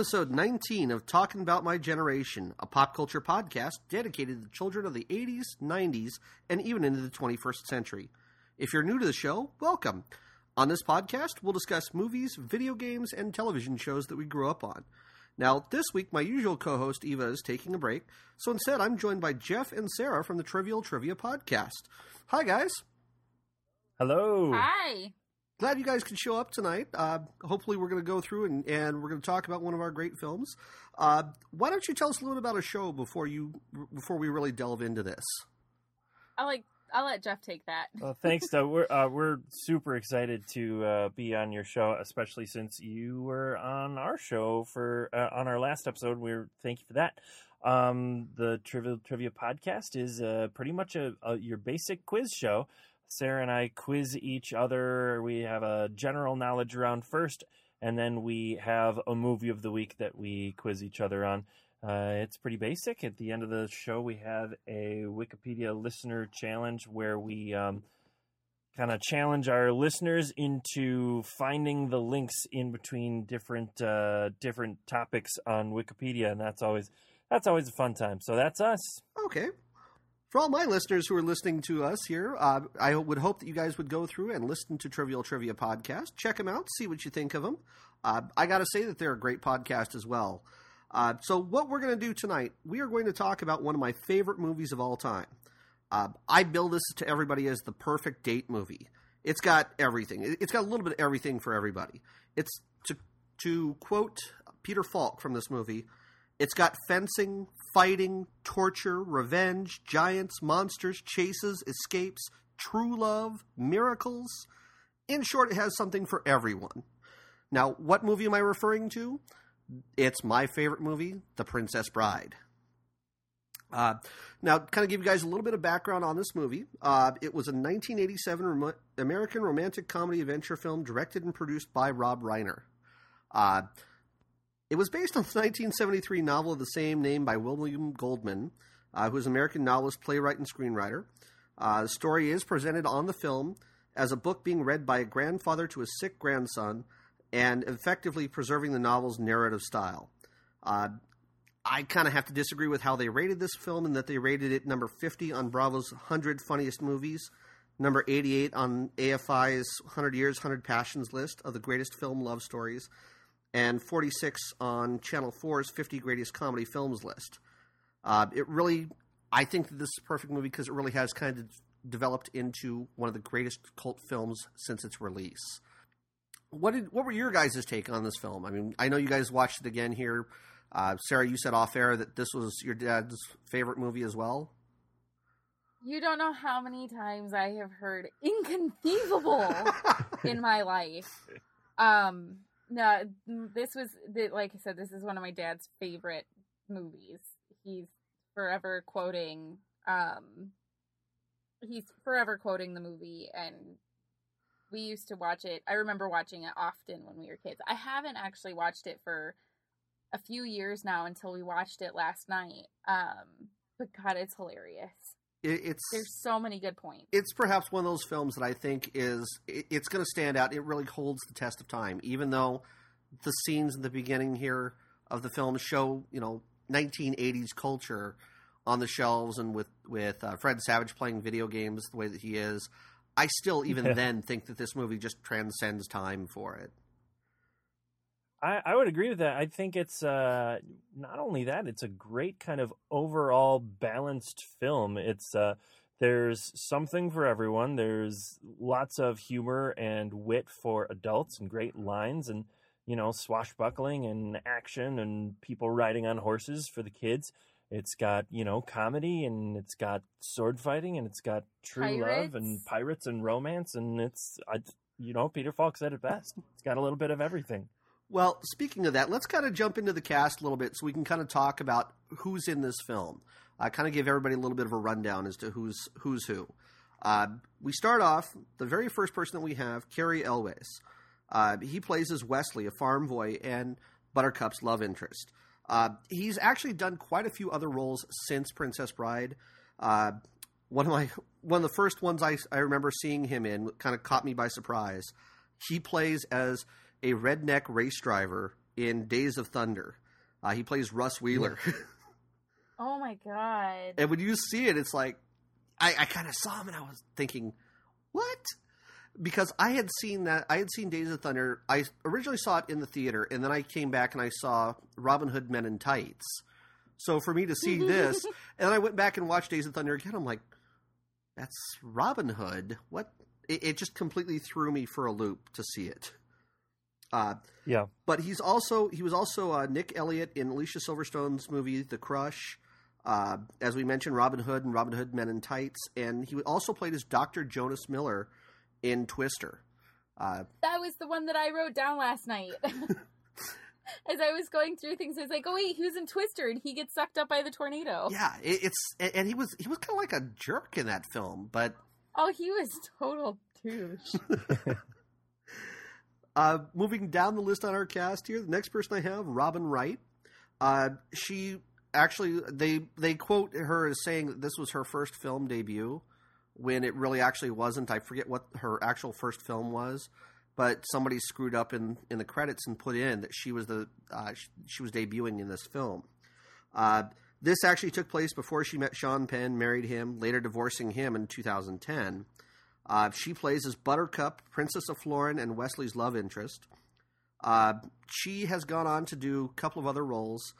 welcome to episode 19 of Talking About My Generation, a pop culture podcast dedicated to the children of the 80s, 90s, and even into the 21st century. If you're new to the show, welcome. On this podcast, we'll discuss movies, video games, and television shows that we grew up on. Now, this week, my usual co host Eva is taking a break, so instead, I'm joined by Jeff and Sarah from the Trivial Trivia Podcast. Hi, guys. Hello. Hi. Glad you guys could show up tonight. Uh, hopefully, we're going to go through and, and we're going to talk about one of our great films. Uh, why don't you tell us a little bit about a show before you before we really delve into this? I like. I'll let Jeff take that. Well, thanks, though. We're uh, we're super excited to uh, be on your show, especially since you were on our show for uh, on our last episode. We're thank you for that. Um, the Trivial Trivia podcast is uh, pretty much a, a your basic quiz show. Sarah and I quiz each other. We have a general knowledge round first, and then we have a movie of the week that we quiz each other on. Uh, it's pretty basic. At the end of the show, we have a Wikipedia listener challenge where we um, kind of challenge our listeners into finding the links in between different uh, different topics on Wikipedia, and that's always that's always a fun time. So that's us. Okay. For all my listeners who are listening to us here, uh, I would hope that you guys would go through and listen to Trivial Trivia Podcast. Check them out, see what you think of them. Uh, I got to say that they're a great podcast as well. Uh, so, what we're going to do tonight, we are going to talk about one of my favorite movies of all time. Uh, I bill this to everybody as the perfect date movie. It's got everything. It's got a little bit of everything for everybody. It's to to quote Peter Falk from this movie. It's got fencing, fighting, torture, revenge, giants, monsters, chases, escapes, true love, miracles. In short, it has something for everyone. Now, what movie am I referring to? It's my favorite movie, The Princess Bride. Uh, now, kind of give you guys a little bit of background on this movie. Uh, it was a 1987 rom- American romantic comedy adventure film directed and produced by Rob Reiner. Uh, it was based on the 1973 novel of the same name by William Goldman, uh, who is an American novelist, playwright, and screenwriter. Uh, the story is presented on the film as a book being read by a grandfather to a sick grandson and effectively preserving the novel's narrative style. Uh, I kind of have to disagree with how they rated this film and that they rated it number 50 on Bravo's 100 Funniest Movies, number 88 on AFI's 100 Years, 100 Passions list of the greatest film love stories, and 46 on Channel 4's 50 Greatest Comedy Films list. Uh, it really, I think that this is a perfect movie because it really has kind of developed into one of the greatest cult films since its release. What did what were your guys' take on this film? I mean, I know you guys watched it again here. Uh, Sarah, you said off air that this was your dad's favorite movie as well. You don't know how many times I have heard inconceivable in my life. Um, no, this was like I said, this is one of my dad's favorite movies. He's forever quoting. Um, he's forever quoting the movie, and we used to watch it. I remember watching it often when we were kids. I haven't actually watched it for a few years now until we watched it last night. Um, but God, it's hilarious. It, it's There's so many good points. it's perhaps one of those films that I think is it, it's going to stand out. It really holds the test of time, even though the scenes in the beginning here of the film show you know 1980s culture on the shelves and with with uh, Fred Savage playing video games the way that he is. I still even Yeah. then think that this movie just transcends time for it. I, I would agree with that. I think it's uh, not only that; it's a great kind of overall balanced film. It's uh, there's something for everyone. There's lots of humor and wit for adults, and great lines, and you know, swashbuckling and action, and people riding on horses for the kids. It's got you know comedy, and it's got sword fighting, and it's got true love and Pirates. pirates and romance, and it's I, you know Peter Falk said it best. It's got a little bit of everything. Well, speaking of that, let's kind of jump into the cast a little bit so we can kind of talk about who's in this film. I kind of give everybody a little bit of a rundown as to who's who's who. Uh, we start off the very first person that we have, Cary Elwes. Uh, he plays as Westley, a farm boy, and Buttercup's love interest. Uh, he's actually done quite a few other roles since Princess Bride. Uh, one of my one of the first ones I, I remember seeing him in kind of caught me by surprise. He plays as a redneck race driver in Days of Thunder. Uh, he plays Russ Wheeler. Oh my god. and when you see it, it's like I, I kind of saw him and I was thinking, what? Because I had seen that I had seen Days of Thunder. I originally saw it in the theater, and then I came back and I saw Robin Hood Men in Tights. So for me to see this, and then I went back and watched Days of Thunder again. I'm like, that's Robin Hood. What? It, it just completely threw me for a loop to see it. Uh, Yeah. but he's also he was also uh, Nick Elliott in Alicia Silverstone's movie The Crush. Uh, as we mentioned, Robin Hood and Robin Hood Men in Tights, and he also played as Doctor Jonas Miller in Twister. Uh, That was the one that I wrote down last night. As I was going through things, I was like, "Oh wait, who's in Twister?" And he gets sucked up by the tornado. yeah, it, it's and and he was he was kind of like a jerk in that film, but Oh, he was total douche. Uh, moving down the list on our cast here, the next person I have, Robin Wright. Uh, she actually they they quote her as saying that this was her first film debut, when it really actually wasn't. I forget what her actual first film was, but somebody screwed up in in the credits and put in that she was the uh, she, she was debuting in this film. Uh, this actually took place before she met Sean Penn, married him, later divorcing him in 2010. Uh, she plays as Buttercup, Princess of Florin, and Westley's love interest. Uh, she has gone on to do a couple of other roles.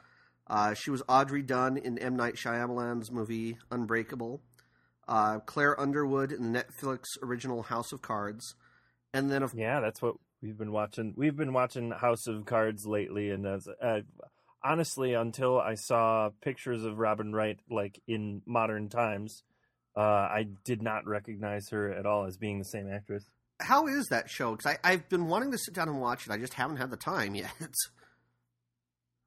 Uh, she was Audrey Dunn in M. Night Shyamalan's movie Unbreakable, uh, Claire Underwood in the Netflix original House of Cards, and then of Yeah, that's what we've been watching. We've been watching House of Cards lately, and as uh, honestly, until I saw pictures of Robin Wright like in modern times, uh, I did not recognize her at all as being the same actress. how is that show? Because I've been wanting to sit down and watch it. I just haven't had the time yet.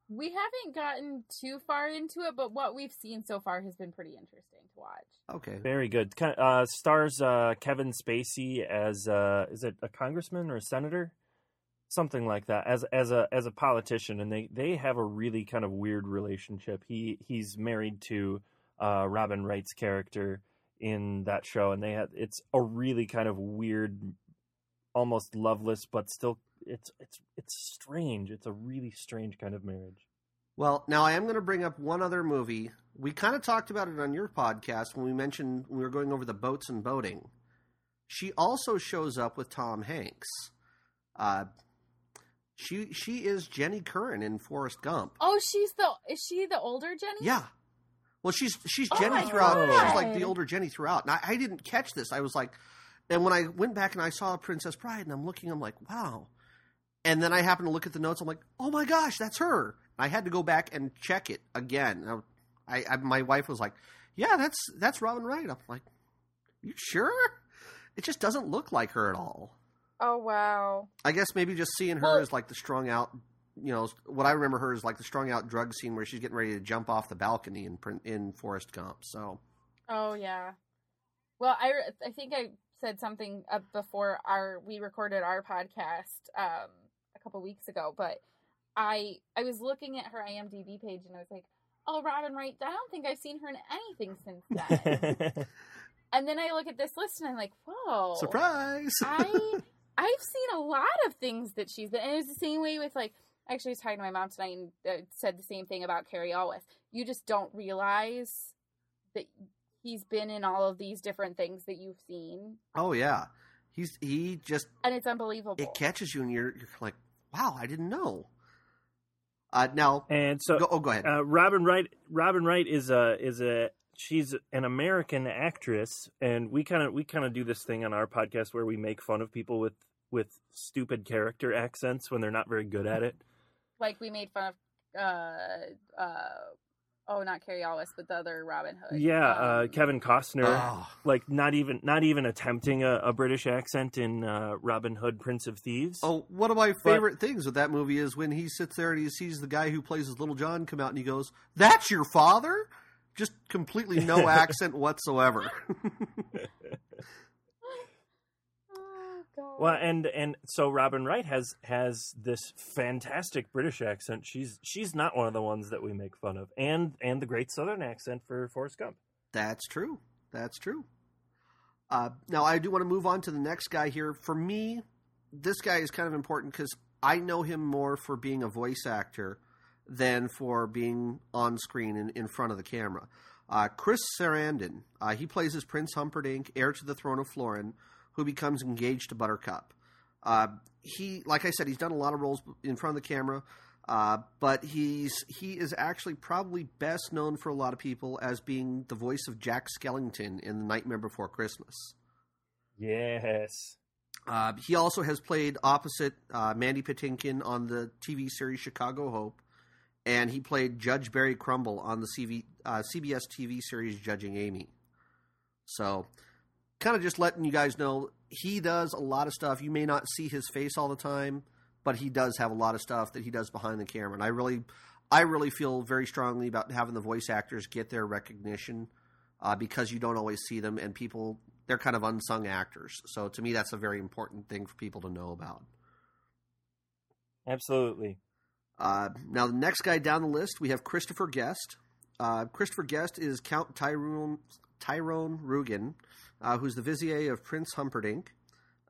we haven't gotten too far into it, but what we've seen so far has been pretty interesting to watch. okay. Very good. Ki- Uh, stars uh, Kevin Spacey as uh, is it a congressman or a senator, something like that, as as a as a politician, and they they have a really kind of weird relationship. He he's married to uh, Robin Wright's character in that show, and they have it's a really kind of weird, almost loveless, but still it's it's it's strange. It's a really strange kind of marriage. Well, now I am going to bring up one other movie. We kind of talked about it on your podcast when we mentioned when we were going over the boats and boating. She also shows up with Tom Hanks. Uh, she she is Jenny Curran in Forrest Gump. Oh, she's the is she the older Jenny? Yeah. Well, she's she's Oh Jenny my throughout. God. She's like the older Jenny throughout. And I, I didn't catch this. I was like, and when I went back and I saw Princess Bride, and I'm looking, I'm like, wow. And then I happened to look at the notes. I'm like, oh my gosh, that's her. I had to go back and check it again. I, I my wife was like, yeah, that's that's Robin Wright. I'm like, you sure? It just doesn't look like her at all. Oh wow. I guess maybe just seeing her Well- as like the strung out, you know, what I remember her is like the strung out drug scene where she's getting ready to jump off the balcony in Prin- in Forrest Gump. So Oh yeah. Well, I I think I said something uh, before our we recorded our podcast um a couple weeks ago, but I I was looking at her IMDb page and I was like, "Oh, Robin Wright, I don't think I've seen her in anything since then." and then I look at this list and I'm like, "Whoa." surprise! I I've seen a lot of things that she's been, and it was the same way with like. Actually, I was talking to my mom tonight and uh, said the same thing about Cary Elwes. You just don't realize that he's been in all of these different things that you've seen, oh yeah, he's he just and it's unbelievable. it catches you and you're you're like, wow, I didn't know. Uh, now, and so go, oh, go ahead. Uh, Robin Wright. Robin Wright is a is a she's an American actress, and we kind of we kind of do this thing on our podcast where we make fun of people with with stupid character accents when they're not very good at it. Like we made fun of, uh, uh, oh, not Cary Elwes, but the other Robin Hood. Yeah, uh, Um, Kevin Costner, oh, like not even not even attempting a, a British accent in uh, Robin Hood, Prince of Thieves. oh, one of my favorite things with that movie is when he sits there and he sees the guy who plays his little John come out and he goes, "That's your father." Just completely no accent whatsoever. God. Well, and and so Robin Wright has has this fantastic British accent. She's she's not one of the ones that we make fun of, and and the great Southern accent for Forrest Gump. That's true. That's true. Uh, now, I do want to move on to the next guy here. For me, this guy is kind of important because I know him more for being a voice actor than for being on screen in, in front of the camera. Uh, Chris Sarandon, uh, he plays as Prince Humperdinck, heir to the throne of Florin, who becomes engaged to Buttercup. Uh, he, like I said, he's done a lot of roles in front of the camera, uh, but he's he is actually probably best known for a lot of people as being the voice of Jack Skellington in The Nightmare Before Christmas. Yes. Uh, he also has played opposite uh, Mandy Patinkin on the TV series Chicago Hope, and he played Judge Barry Crumble on the CV, uh, CBS TV series Judging Amy. So, kind of just letting you guys know he does a lot of stuff. You may not see his face all the time, but he does have a lot of stuff that he does behind the camera. And I really, I really feel very strongly about having the voice actors get their recognition uh, because you don't always see them, and people they're kind of unsung actors. So to me, that's a very important thing for people to know about. Absolutely. Uh, now, the next guy down the list, we have Christopher Guest. Uh, Christopher Guest is Count Tyrone, Tyrone Rugen, uh, who's the vizier of Prince Humperdinck.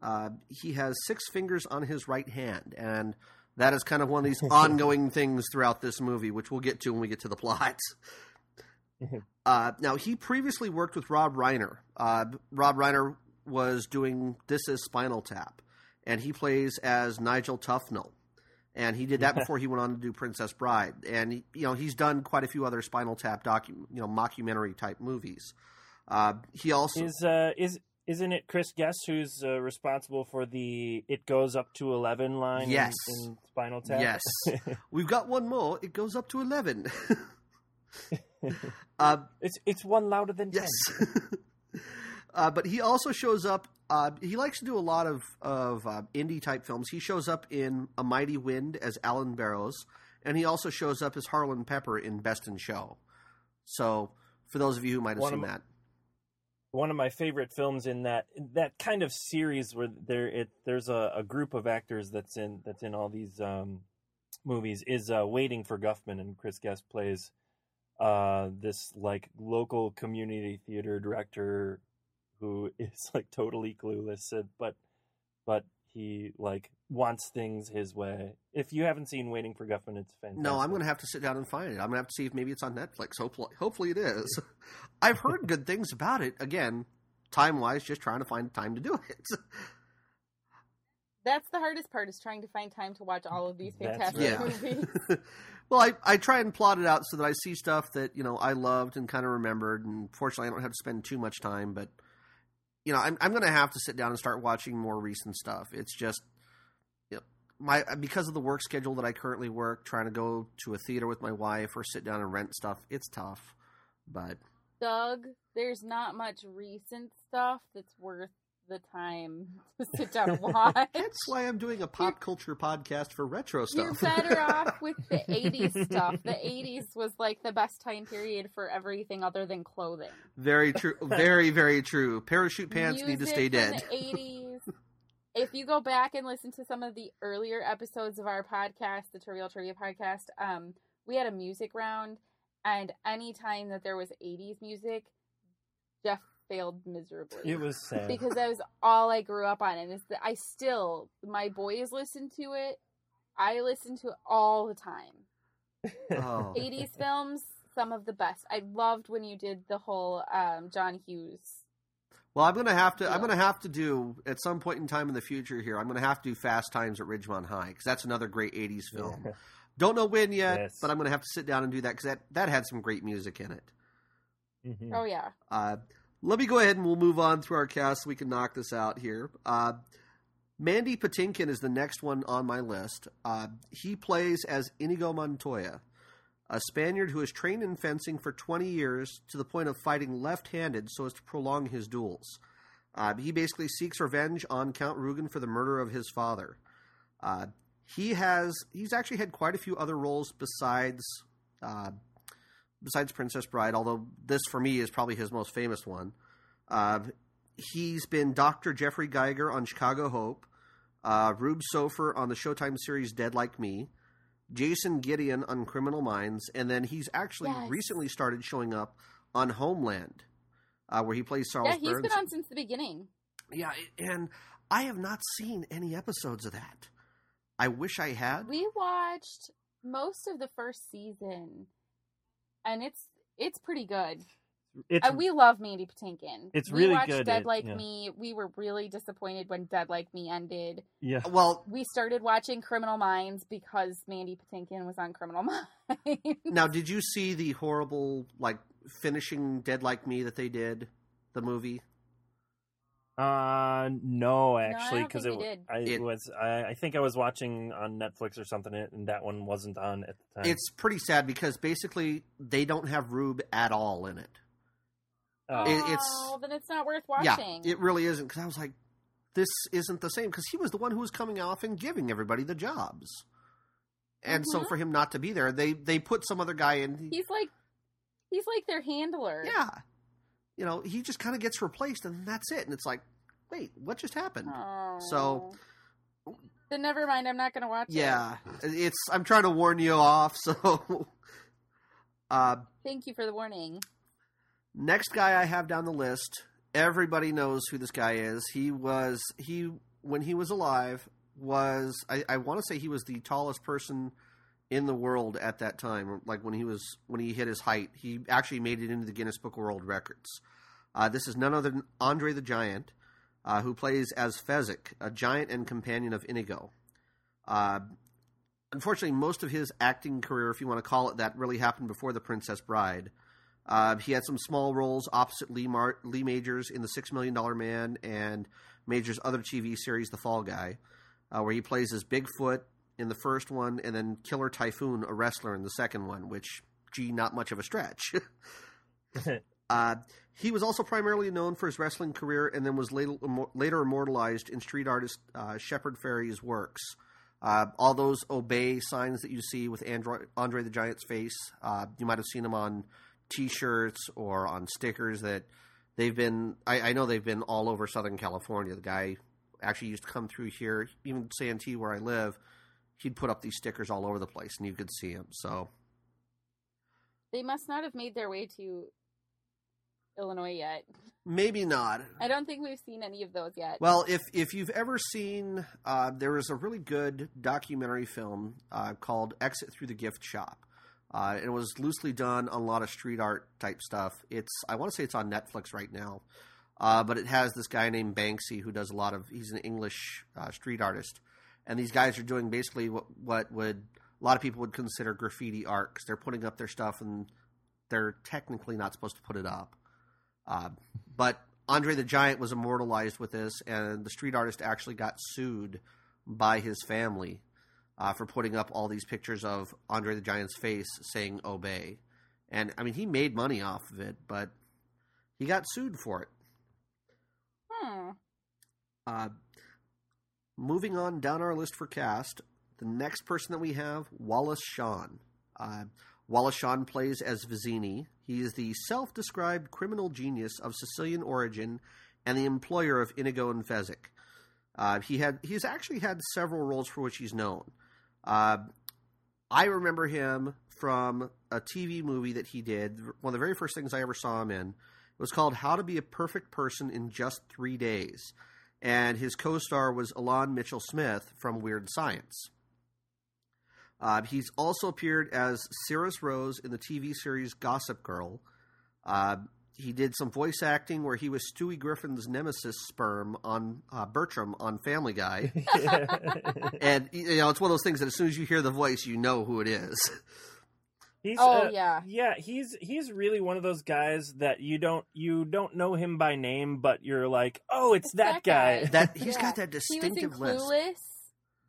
Uh, he has six fingers on his right hand, and that is kind of one of these ongoing things throughout this movie, which we'll get to when we get to the plot. Uh, now, he previously worked with Rob Reiner. Uh, Rob Reiner was doing This Is Spinal Tap, and he plays as Nigel Tufnell. And he did that before he went on to do Princess Bride. And, you know, he's done quite a few other Spinal Tap docu, you know, mockumentary type movies. Uh, he also is uh, is isn't it Chris Guest who's uh, responsible for the "It goes up to 11 line Yes. in, in Spinal Tap? Yes. We've got one more. It goes up to 11. uh, it's it's one louder than yes. ten. uh, but he also shows up. Uh, he likes to do a lot of, of uh, indie type films. He shows up in A Mighty Wind as Alan Barrows, and he also shows up as Harlan Pepper in Best in Show. So, for those of you who might have One seen that, One of my favorite films in that that kind of series where there it there's a, a group of actors that's in that's in all these um, movies is uh, Waiting for Guffman and Chris Guest plays uh, this like local community theater director who is like totally clueless, but but he like wants things his way. If you haven't seen Waiting for Guffman, it's fantastic. no, I'm going to have to sit down and find it. I'm going to have to see if maybe it's on Netflix. Hopefully, hopefully it is. I've heard good things about it. Again, time wise, just trying to find time to do it. That's the hardest part is trying to find time to watch all of these fantastic right. movies. well, I, I try and plot it out so that I see stuff that you know I loved and kind of remembered. And fortunately, I don't have to spend too much time. But you know, I'm I'm going to have to sit down and start watching more recent stuff. It's just you know, my because of the work schedule that I currently work, trying to go to a theater with my wife or sit down and rent stuff. It's tough, but Doug, there's not much recent stuff that's worth the time to sit down and watch. that's why I'm doing a pop culture podcast for retro stuff. You're better off with the 80s stuff. The 80s was like the best time period for everything other than clothing. very true. Very very true. Parachute pants need to Music stay dead. The 80s. If you go back and listen to some of the earlier episodes of our podcast, the Trivial Trivia podcast, um, we had a music round, and anytime that there was 80s music, Jeff failed miserably. It was sad. because that was all I grew up on, and it's the, I still my boys listen to it. I listen to it all the time. Oh. 80s films, some of the best. I loved when you did the whole um, John Hughes. Well, I'm gonna have to. I'm gonna have to do at some point in time in the future here. I'm gonna have to do Fast Times at Ridgemont High because that's another great '80s film. Yeah. Don't know when yet, Yes. but I'm gonna have to sit down and do that because that that had some great music in it. Mhm. Oh yeah, Uh, let me go ahead and we'll move on through our cast so we can knock this out here. Uh, Mandy Patinkin is the next one on my list. Uh, he plays as Inigo Montoya, a Spaniard who has trained in fencing for 20 years to the point of fighting left handed so as to prolong his duels. Uh, he basically seeks revenge on Count Rugen for the murder of his father. Uh, he has he's actually had quite a few other roles besides uh, besides Princess Bride, although this for me is probably his most famous one. Uh, he's been Dr. Jeffrey Geiger on Chicago Hope, uh, Rube Sofer on the Showtime series Dead Like Me, Jason Gideon on Criminal Minds, and then he's actually Yes. recently started showing up on Homeland, uh, where he plays Charles yeah, he's Burns. been on since the beginning. Yeah, and I have not seen any episodes of that. I wish I had. We watched most of the first season, and it's it's pretty good. It's And we love Mandy Patinkin. It's we really watched good, Dead it- Like yeah. Me. We were really disappointed when Dead Like Me ended. yeah. Well, We started watching Criminal Minds because Mandy Patinkin was on Criminal Minds. now did you see the horrible like finishing Dead Like Me that they did, the movie? Uh, no, actually, because think it. I It- was I, I think I was watching on Netflix or something, and that one wasn't on at the time. It's pretty sad because basically they don't have Rube at all in it. Oh. it- it's- oh, then it's not worth watching. Yeah, watching. it really isn't because I was like, this isn't the same because he was the one who was coming off and giving everybody the jobs, and so Mhm. for him not to be there, they they put some other guy in. he's like he's like their handler. yeah, you know, he just kind of gets replaced and that's it, and it's like, wait, what just happened? Oh. So- then never mind. I'm not going to watch it. Yeah, it's. I'm trying to warn you off. So, uh, Thank you for the warning. Next guy I have down the list. Everybody knows who this guy is. He was he when he was alive was I, I want to say he was the tallest person in the world at that time. Like when he was when he hit his height, he actually made it into the Guinness Book of World Records. Uh, this is none other than Andre the Giant, uh, who plays as Fezzik, a giant and companion of Inigo. Uh, unfortunately, most of his acting career, if you want to call it that, really happened before The Princess Bride. Uh, he had some small roles opposite Lee, Mar- Lee Majors in The Six Million Dollar Man and Majors' other TV series, The Fall Guy, uh, where he plays as Bigfoot in the first one and then Killer Typhoon, a wrestler, in the second one, which, gee, not much of a stretch. Uh, he was also primarily known for his wrestling career and then was later, later immortalized in street artist uh, Shepard Fairey's works. Uh, all those obey signs that you see with Andre the Giant's face, uh, you might have seen him on T-shirts or on stickers. That they've been, I, I know they've been all over Southern California. The guy actually used to come through here, even Santee where I live. He'd put up these stickers all over the place, and you could see him. So They must not have made their way to Illinois yet. maybe not. I don't think we've seen any of those yet. Well, if if you've ever seen, uh, there is a really good documentary film uh, called "Exit Through the Gift Shop." Uh, it was loosely done on a lot of street art type stuff. It's I want to say it's on Netflix right now, uh, but it has this guy named Banksy who does a lot of. He's an English uh, street artist, and these guys are doing basically what what would a lot of people would consider graffiti art because they're putting up their stuff and they're technically not supposed to put it up. Uh, but Andre the Giant was immortalized with this, and the street artist actually got sued by his family uh, for putting up all these pictures of Andre the Giant's face saying "Obey." And I mean, he made money off of it, but he got sued for it. hmm. Uh, moving on down our list for cast, the next person that we have, Wallace Shawn. Uh, Wallace Shawn plays as Vizzini. He is the self described criminal genius of Sicilian origin and the employer of Inigo and Fezzik. Uh, he had he's actually had several roles for which he's known. Uh, I remember him from a TV movie that he did. One of the very first things I ever saw him in. It was called How to Be a Perfect Person in Just Three Days. And his co star was Ilan Mitchell Smith from Weird Science. Uh, he's also appeared as Cyrus Rose in the TV series Gossip Girl. Uh, he did some voice acting where he was Stewie Griffin's nemesis sperm on uh, Bertram on Family Guy. and, you know, it's one of those things that as soon as you hear the voice, you know who it is. He's, Oh uh, yeah. yeah, he's he's really one of those guys that you don't you don't know him by name, but you're like, oh, it's, It's that, that guy. guy. That He's Yeah. got that He was in distinctive lisp. Clueless.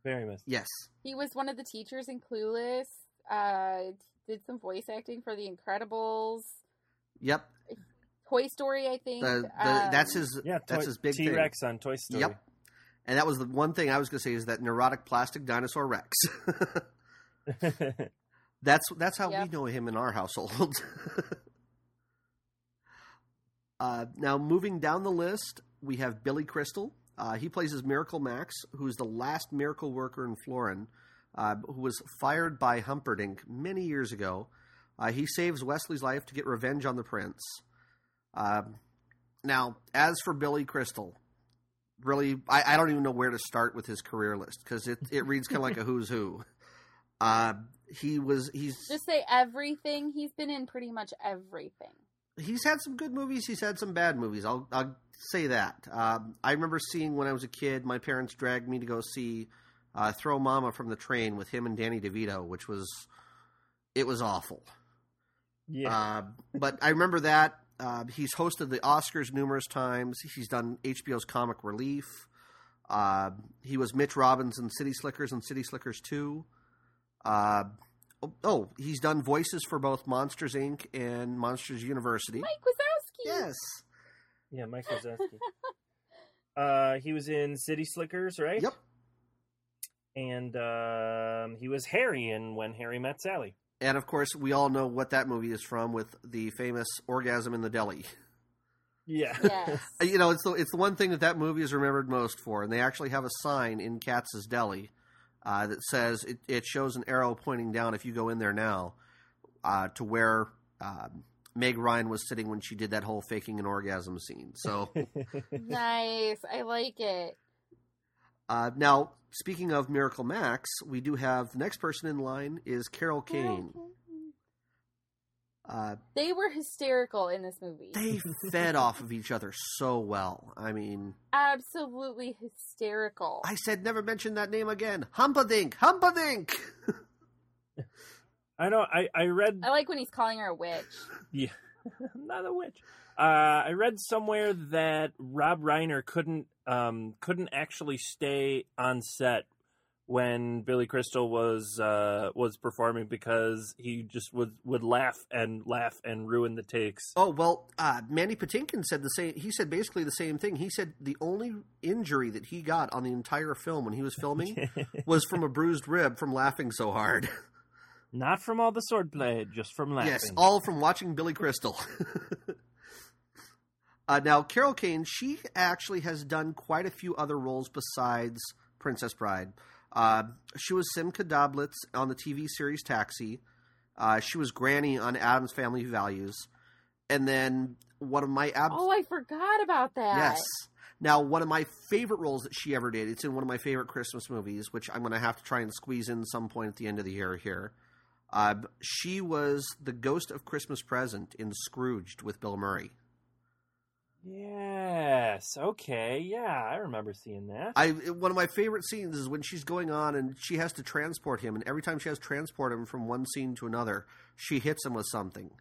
Very much. Yes. He was one of the teachers in Clueless. Uh, did some voice acting for The Incredibles, Yep. Toy Story. I think. The, the, that's Um, his. Yeah, that's Toy- his big thing. T-Rex on Toy Story. Yep. And that was the one thing I was going to say is that neurotic plastic dinosaur Rex. that's that's how we know him in our household. uh, now, moving down the list, we have Billy Crystal. Uh, he plays as Miracle Max, who's the last miracle worker in Florin, uh, who was fired by Humperdinck many years ago. Uh, he saves Westley's life to get revenge on the prince. Um now, as for Billy Crystal, really, I, I don't even know where to start with his career list because it it reads kind of like a who's who. Uh, he was he's Just say everything. He's been in pretty much everything. he's had some good movies. He's had some bad movies. I'll I'll say that. Um, I remember seeing when I was a kid. My parents dragged me to go see uh, Throw Mama from the Train with him and Danny DeVito, which was it was awful. Yeah. Uh, but I remember that uh, he's hosted the Oscars numerous times. He's done HBO's Comic Relief. Uh, he was Mitch Robbins in City Slickers and City Slickers Two. Uh, oh, oh, he's done voices for both Monsters Inc. and Monsters University. Mike Wazowski. Yes. yeah, Mike Wazowski. uh, he was in City Slickers, right? Yep. And um, he was Harry in When Harry Met Sally. And of course, we all know what that movie is from with the famous orgasm in the deli. Yeah. Yes. You know, it's the it's the one thing that that movie is remembered most for, and they actually have a sign in Katz's Deli uh, that says it, it shows an arrow pointing down if you go in there now uh, to where um, Meg Ryan was sitting when she did that whole faking an orgasm scene. So nice. I like it. Uh, now, speaking of Miracle Max, we do have the next person in line is Carol Kane. Uh, They were hysterical in this movie. they fed off of each other so well. I mean, Absolutely hysterical. I said never mention that name again. Humpadink, Humpadink. I know. I I read. I like when he's calling her a witch. Yeah, I'm not a witch. Uh, I read somewhere that Rob Reiner couldn't um, couldn't actually stay on set when Billy Crystal was uh, was performing because he just would would laugh and laugh and ruin the takes. Oh well, uh, Mandy Patinkin said the same. He said basically the same thing. He said the only injury that he got on the entire film when he was filming was from a bruised rib from laughing so hard. Not from all the swordplay, just from laughing. yes, all from watching Billy Crystal. uh, now, Carol Kane, she actually has done quite a few other roles besides Princess Bride. Uh, she was Simka Dahblitz on the TV series Taxi. Uh, she was Granny on Addams Family Values. And then one of my ab- Oh, I forgot about that. Yes. Now, one of my favorite roles that she ever did, it's in one of my favorite Christmas movies, which I'm going to have to try and squeeze in some point at the end of the year here. Uh, she was the ghost of Christmas Present in Scrooged with Bill Murray. Yes. Okay. Yeah, I remember seeing that. I one of my favorite scenes is when she's going on and she has to transport him, and every time she has to transport him from one scene to another, she hits him with something.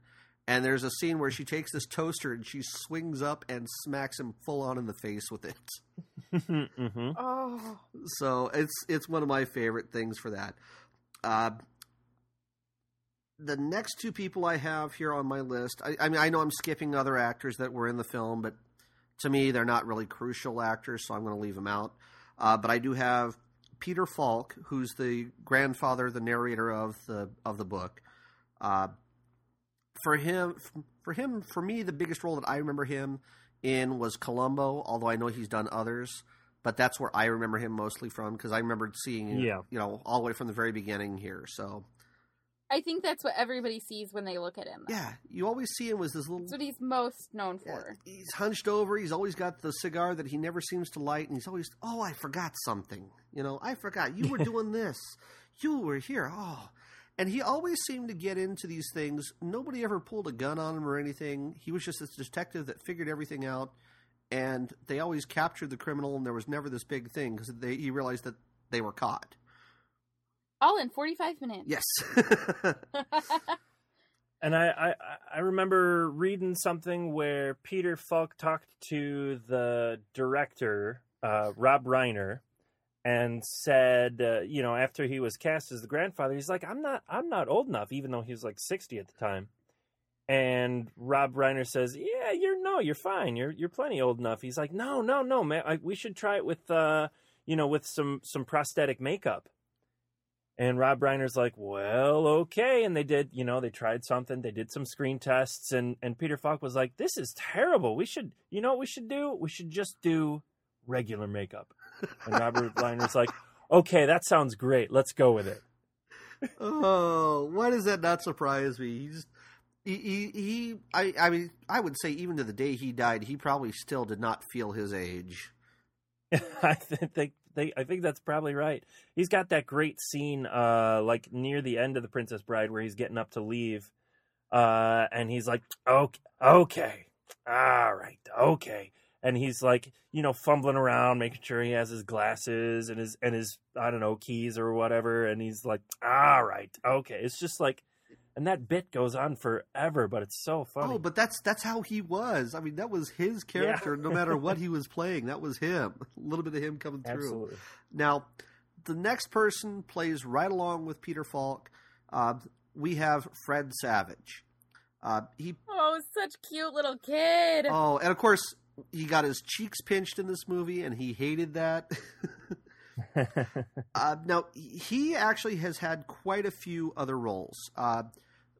And there's a scene where she takes this toaster and she swings up and smacks him full on in the face with it. mm-hmm. Oh, So it's it's one of my favorite things for that. Uh, the next two people I have here on my list, I, I mean, I know I'm skipping other actors that were in the film, but to me, they're not really crucial actors, so I'm going to leave them out. Uh, but I do have Peter Falk, who's the grandfather, the narrator of the of the book. Uh, for him, for him, for me, the biggest role that I remember him in was Columbo. Although I know he's done others, but that's where I remember him mostly from because I remembered seeing, Yeah. you know, all the way from the very beginning here. So I think that's what everybody sees when they look at him. yeah, you always see him with this little. That's what he's most known Yeah, for. he's hunched over. He's always got the cigar that he never seems to light, and he's always, oh, I forgot something. You know, I forgot you were doing this. You were here. Oh, and he always seemed to get into these things. Nobody ever pulled a gun on him or anything. He was just this detective that figured everything out, and they always captured the criminal, and there was never this big thing because he realized that they were caught. All in 45 minutes. Yes. And I, I, I remember reading something where Peter Falk talked to the director, uh, Rob Reiner, and said, uh, you know, after he was cast as the grandfather, he's like, I'm not, I'm not old enough, even though he was like 60 at the time. And Rob Reiner says, "Yeah, you're no, you're fine. You're you're plenty old enough." He's like, "No, no, no, man. I, we should try it with, uh, you know, with some some prosthetic makeup." And Rob Reiner's like, well, okay. And they did, you know, they tried something. They did some screen tests. And, and Peter Falk was like, this is terrible. We should, you know what we should do? We should just do regular makeup. And Robert Reiner's like, okay, that sounds great. Let's go with it. oh, why does that not surprise me? He just he, he, he I, I mean, I would say even to the day he died, he probably still did not feel his age. I think they, I think that's probably right. He's got that great scene, uh, like near the end of the Princess Bride, where he's getting up to leave, uh, and he's like, "Okay, okay, all right, okay," and he's like, you know, fumbling around, making sure he has his glasses and his and his I don't know keys or whatever, and he's like, "All right, okay." It's just like, and that bit goes on forever, but it's so funny. Oh, but that's that's how he was. I mean, that was his character. no matter what he was playing, that was him. A little bit of him coming through. Absolutely. Now, the next person plays right along with Peter Falk. Uh, we have Fred Savage. Uh, he Oh, such cute little kid. oh, and of course he got his cheeks pinched in this movie, and he hated that. uh, now he actually has had quite a few other roles. Uh,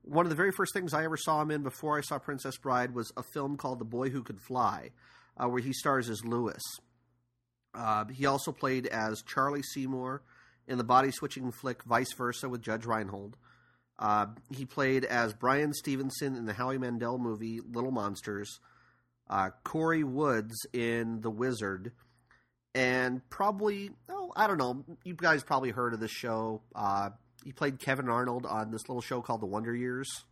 one of the very first things I ever saw him in before I saw Princess Bride was a film called The Boy Who Could Fly, uh, where he stars as Lewis. Uh, he also played as Charlie Seymour in the body switching flick Vice Versa with Judge Reinhold. Uh, he played as Brian Stevenson in the Howie Mandel movie Little Monsters, uh, Corey Woods in The Wizard, and probably, oh, I don't know, you guys probably heard of this show. Uh, he played Kevin Arnold on this little show called The Wonder Years.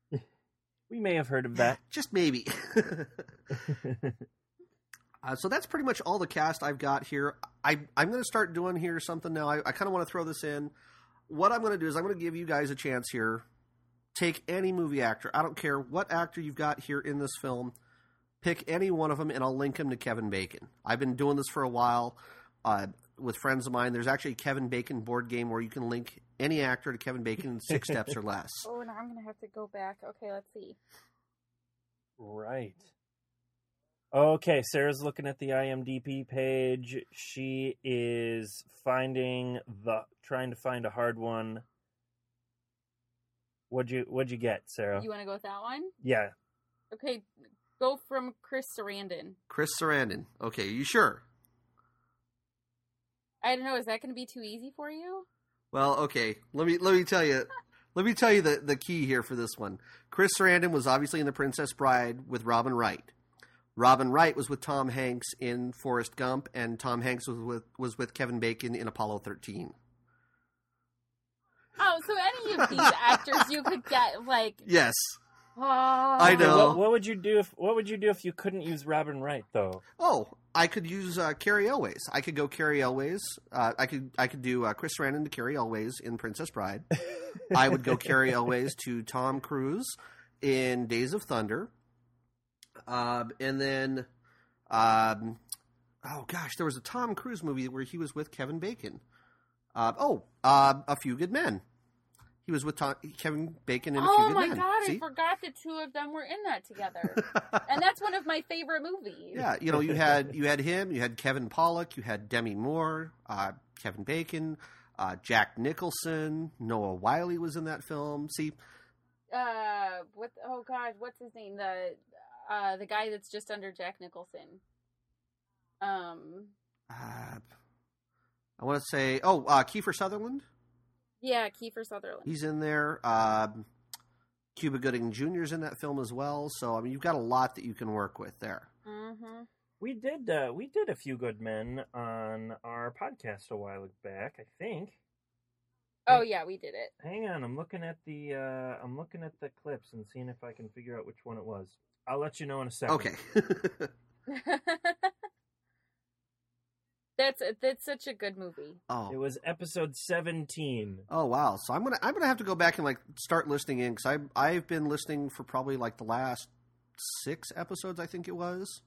we may have heard of that. Just maybe. Uh, so that's pretty much all the cast I've got here. I, I'm going to start doing here something now. I, I kind of want to throw this in. What I'm going to do is I'm going to give you guys a chance here. Take any movie actor. I don't care what actor you've got here in this film. Pick any one of them, and I'll link him to Kevin Bacon. I've been doing this for a while uh, with friends of mine. There's actually a Kevin Bacon board game where you can link any actor to Kevin Bacon in six steps or less. Oh, now I'm gonna have to go back. Okay, let's see. Right. Okay, Sarah's looking at the IMDb page. She is finding the trying to find a hard one. What'd you What'd you get, Sarah? You want to go with that one? yeah, Okay, go from Chris Sarandon. Chris Sarandon. Okay, you sure? I don't know. Is that going to be too easy for you? Well, okay. Let me let me tell you. Let me tell you the, the key here for this one. Chris Sarandon was obviously in The Princess Bride with Robin Wright. Robin Wright was with Tom Hanks in Forrest Gump, and Tom Hanks was with was with Kevin Bacon in Apollo 13. Oh, so any of these actors you could get like. Yes, I know. What, what would you do if What would you do if you couldn't use Robin Wright though? Oh, I could use uh, Cary Elwes. I could go Cary Elwes. Uh, I could I could do uh, Chris Sarandon to Cary Elwes in Princess Bride. I would go Cary Elwes to Tom Cruise in Days of Thunder. Um, and then, um, oh gosh, there was a Tom Cruise movie where he was with Kevin Bacon. Uh, oh, uh, A Few Good Men. He was with Tom, Kevin Bacon in A Few Oh Good my Men. god, I forgot the two of them were in that together. and that's one of my favorite movies. Yeah, you know, you had you had him, you had Kevin Pollak, you had Demi Moore, uh, Kevin Bacon, uh, Jack Nicholson, Noah Wyle was in that film. See, Uh, what? Oh god, what's his name? The uh, the guy that's just under Jack Nicholson. Um, uh, I want to say, oh, uh, Kiefer Sutherland, yeah, Kiefer Sutherland. he's in there. Um, Cuba Gooding Jr.'s in that film as well. So I mean, you've got a lot that you can work with there. Mm-hmm. We did uh, we did a few good men on our podcast a while back. I think. Oh yeah, we did it. Hang on, I'm looking at the uh, I'm looking at the clips and seeing if I can figure out which one it was. I'll let you know in a second. Okay. that's uh, that's such a good movie. oh. It was episode 17. Oh wow! So I'm gonna I'm gonna have to go back and like start listening in because I I've been listening for probably like the last six episodes I think it was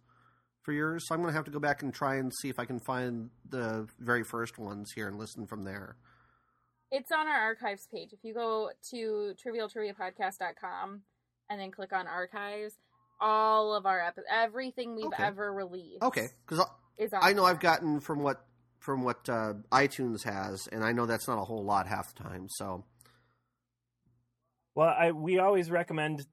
for yours. So I'm gonna have to go back and try and see if I can find the very first ones here and listen from there. It's on our archives page. If you go to trivialtriviapodcast.com and then click on archives, all of our episodes, everything we've Okay. ever released, Okay, because is on. I know. I've gotten from what from what uh, iTunes has, and I know that's not a whole lot half the time. So Well, I we always recommend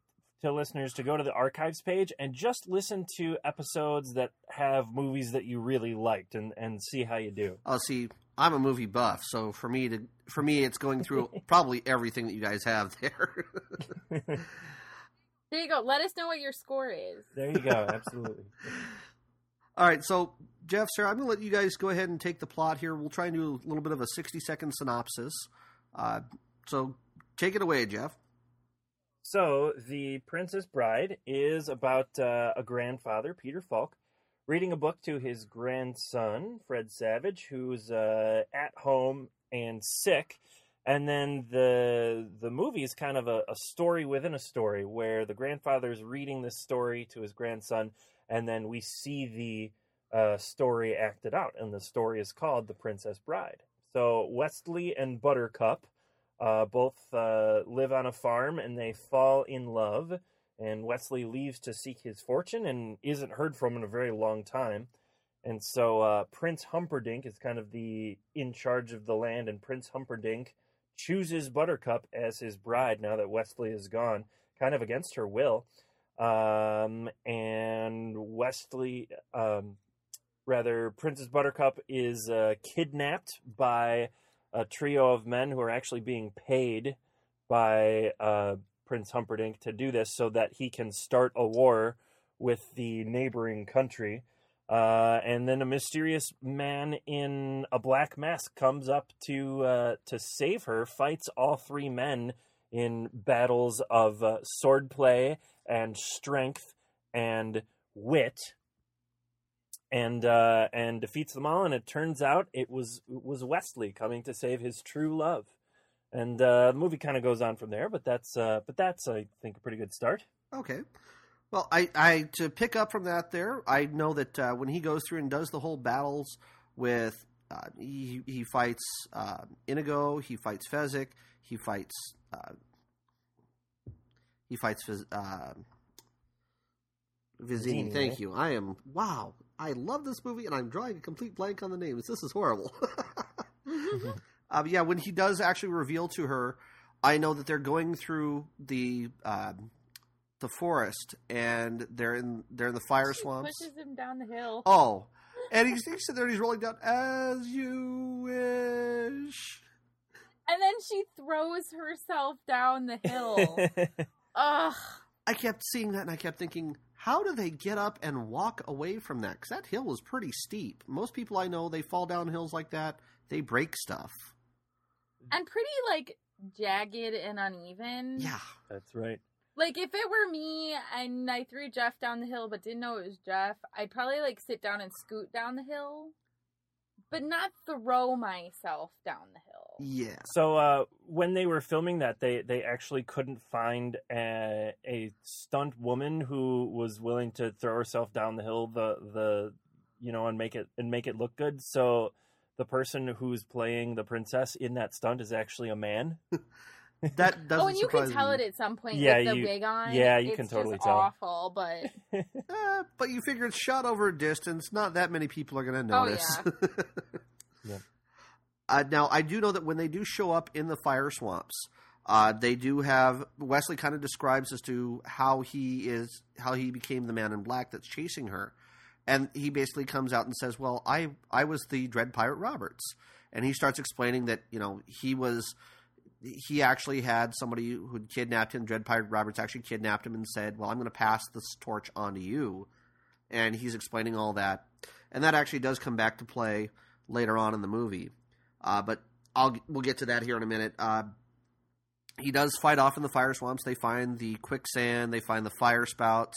to listeners to go to the archives page and just listen to episodes that have movies that you really liked and and see how you do. I'll see. I'm a movie buff, so for me to for me it's going through probably everything that you guys have there. There you go. Let us know what your score is. There you go. Absolutely. All right, so Jeff, Sarah, I'm going to let you guys go ahead and take the plot here. We'll try and do a little bit of a 60 second synopsis. Uh, so take it away, Jeff. So, The Princess Bride is about uh, a grandfather, Peter Falk, reading a book to his grandson, Fred Savage, who's uh, at home and sick. And then the the movie is kind of a, a story within a story where the grandfather is reading this story to his grandson, and then we see the uh, story acted out. And the story is called The Princess Bride. So, Westley and Buttercup uh, both uh, live on a farm and they fall in love. And Westley leaves to seek his fortune and isn't heard from in a very long time. And so uh, Prince Humperdinck is kind of the in charge of the land, and Prince Humperdinck chooses Buttercup as his bride now that Westley is gone, kind of against her will. Um, and Westley, um, rather, Princess Buttercup is uh, kidnapped by a trio of men who are actually being paid by uh, Prince Humperdinck to do this so that he can start a war with the neighboring country. Uh, and then a mysterious man in a black mask comes up to uh, to save her, fights all three men in battles of uh, swordplay and strength and wit, and uh, and defeats them all. And it turns out it was it was Westley coming to save his true love. And uh, the movie kind of goes on from there, but that's uh, but that's I think a pretty good start. Okay. Well, I, I to pick up from that there, I know that uh, when he goes through and does the whole battles with, uh, he he fights uh, Inigo, he fights Fezzik, he fights uh, he fights Fiz, uh. Vizzini, Thank you. I am wow. I love this movie, and I'm drawing a complete blank on the names. This is horrible. Uh, yeah, when he does actually reveal to her, I know that they're going through the um, the forest and they're in they're in the fire She swamps. pushes him down the hill. Oh, and he's, he's sitting there and he's rolling down as you wish. And then she throws herself down the hill. Ugh. I kept seeing that and I kept thinking, how do they get up and walk away from that? Because that hill was pretty steep. Most people I know, they fall down hills like that, they break stuff. And pretty like jagged and uneven. Yeah. That's right. Like if it were me and I threw Jeff down the hill but didn't know it was Jeff, I'd probably like sit down and scoot down the hill. But not throw myself down the hill. Yeah. So uh, when they were filming that, they they actually couldn't find a, a stunt woman who was willing to throw herself down the hill, the the you know, and make it and make it look good. So the person who's playing the princess in that stunt is actually a man. That doesn't Oh, and you can tell me. it at some point Yeah, with the you- wig on. yeah, you It's can just totally tell. awful, but Uh, but you figure it's shot over a distance. Not that many people are going to Oh, notice. Yeah. uh, now, I do know that when they do show up in the fire swamps, uh, they do have Westley kind of describes as to how he is, how he became the man in black that's chasing her, and he basically comes out and says, "Well, I I was the Dread Pirate Roberts," and he starts explaining that you know he was. He actually had somebody who'd kidnapped him. Dread Pirate Roberts actually kidnapped him and said, "Well, I'm going to pass this torch on to you." And he's explaining all that, and that actually does come back to play later on in the movie. Uh, but I'll we'll get to that here in a minute. Uh, he does fight off in the fire swamps. They find the quicksand. They find the fire spouts.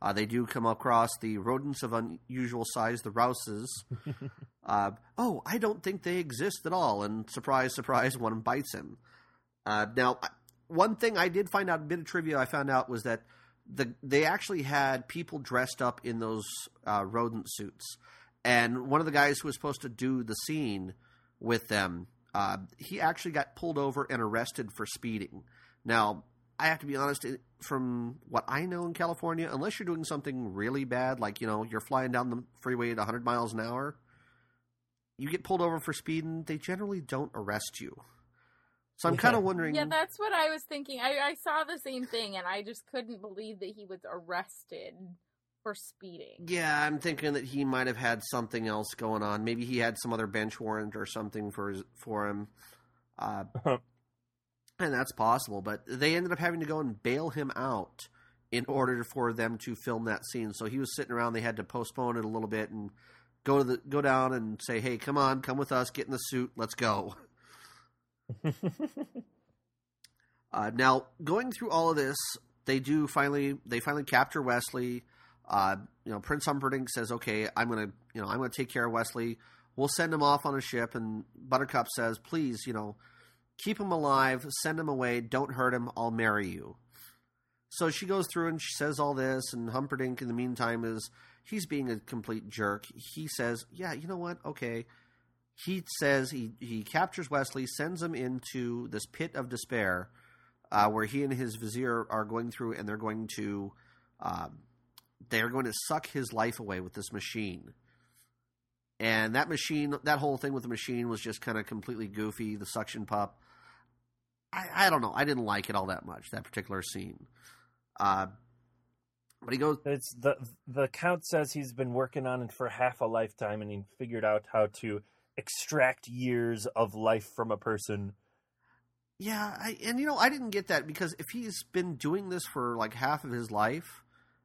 Uh, they do come across the rodents of unusual size, the rouses. uh, oh, I don't think they exist at all. And surprise, surprise, one bites him. Uh, now, one thing I did find out, a bit of trivia I found out was that the they actually had people dressed up in those uh, rodent suits. And one of the guys who was supposed to do the scene with them, uh, he actually got pulled over and arrested for speeding. Now, I have to be honest, from what I know in California, unless you're doing something really bad, like, you know, you're flying down the freeway at 100 miles an hour, you get pulled over for speeding, they generally don't arrest you. So I'm Yeah. kind of wondering. yeah, that's what I was thinking. I, I saw the same thing and I just couldn't believe that he was arrested for speeding. Yeah, I'm thinking that he might have had something else going on. Maybe he had some other bench warrant or something for his, for him, uh, and that's possible. But they ended up having to go and bail him out in order for them to film that scene. So he was sitting around. They had to postpone it a little bit and go to the go down and say, "Hey, come on, come with us, get in the suit, let's go." uh, now, going through all of this, they do finally they finally capture Westley. Uh, you know, Prince Humperdinck says, "Okay, I'm gonna you know I'm gonna take care of Westley. We'll send him off on a ship." And Buttercup says, "Please, you know, keep him alive, send him away, don't hurt him. I'll marry you." So she goes through and she says all this, and Humperdinck in the meantime is he's being a complete jerk. He says, "Yeah, you know what? Okay." He says he he captures Westley, sends him into this pit of despair, uh, where he and his vizier are going through, and they're going to um, they're going to suck his life away with this machine. And that machine, that whole thing with the machine was just kind of completely goofy. The suction pup. I, I don't know. I didn't like it all that much. That particular scene. Uh, but he goes. It's the the count says he's been working on it for half a lifetime, and he figured out how to extract years of life from a person. Yeah, I, and you know I didn't get that because if he's been doing this for like half of his life,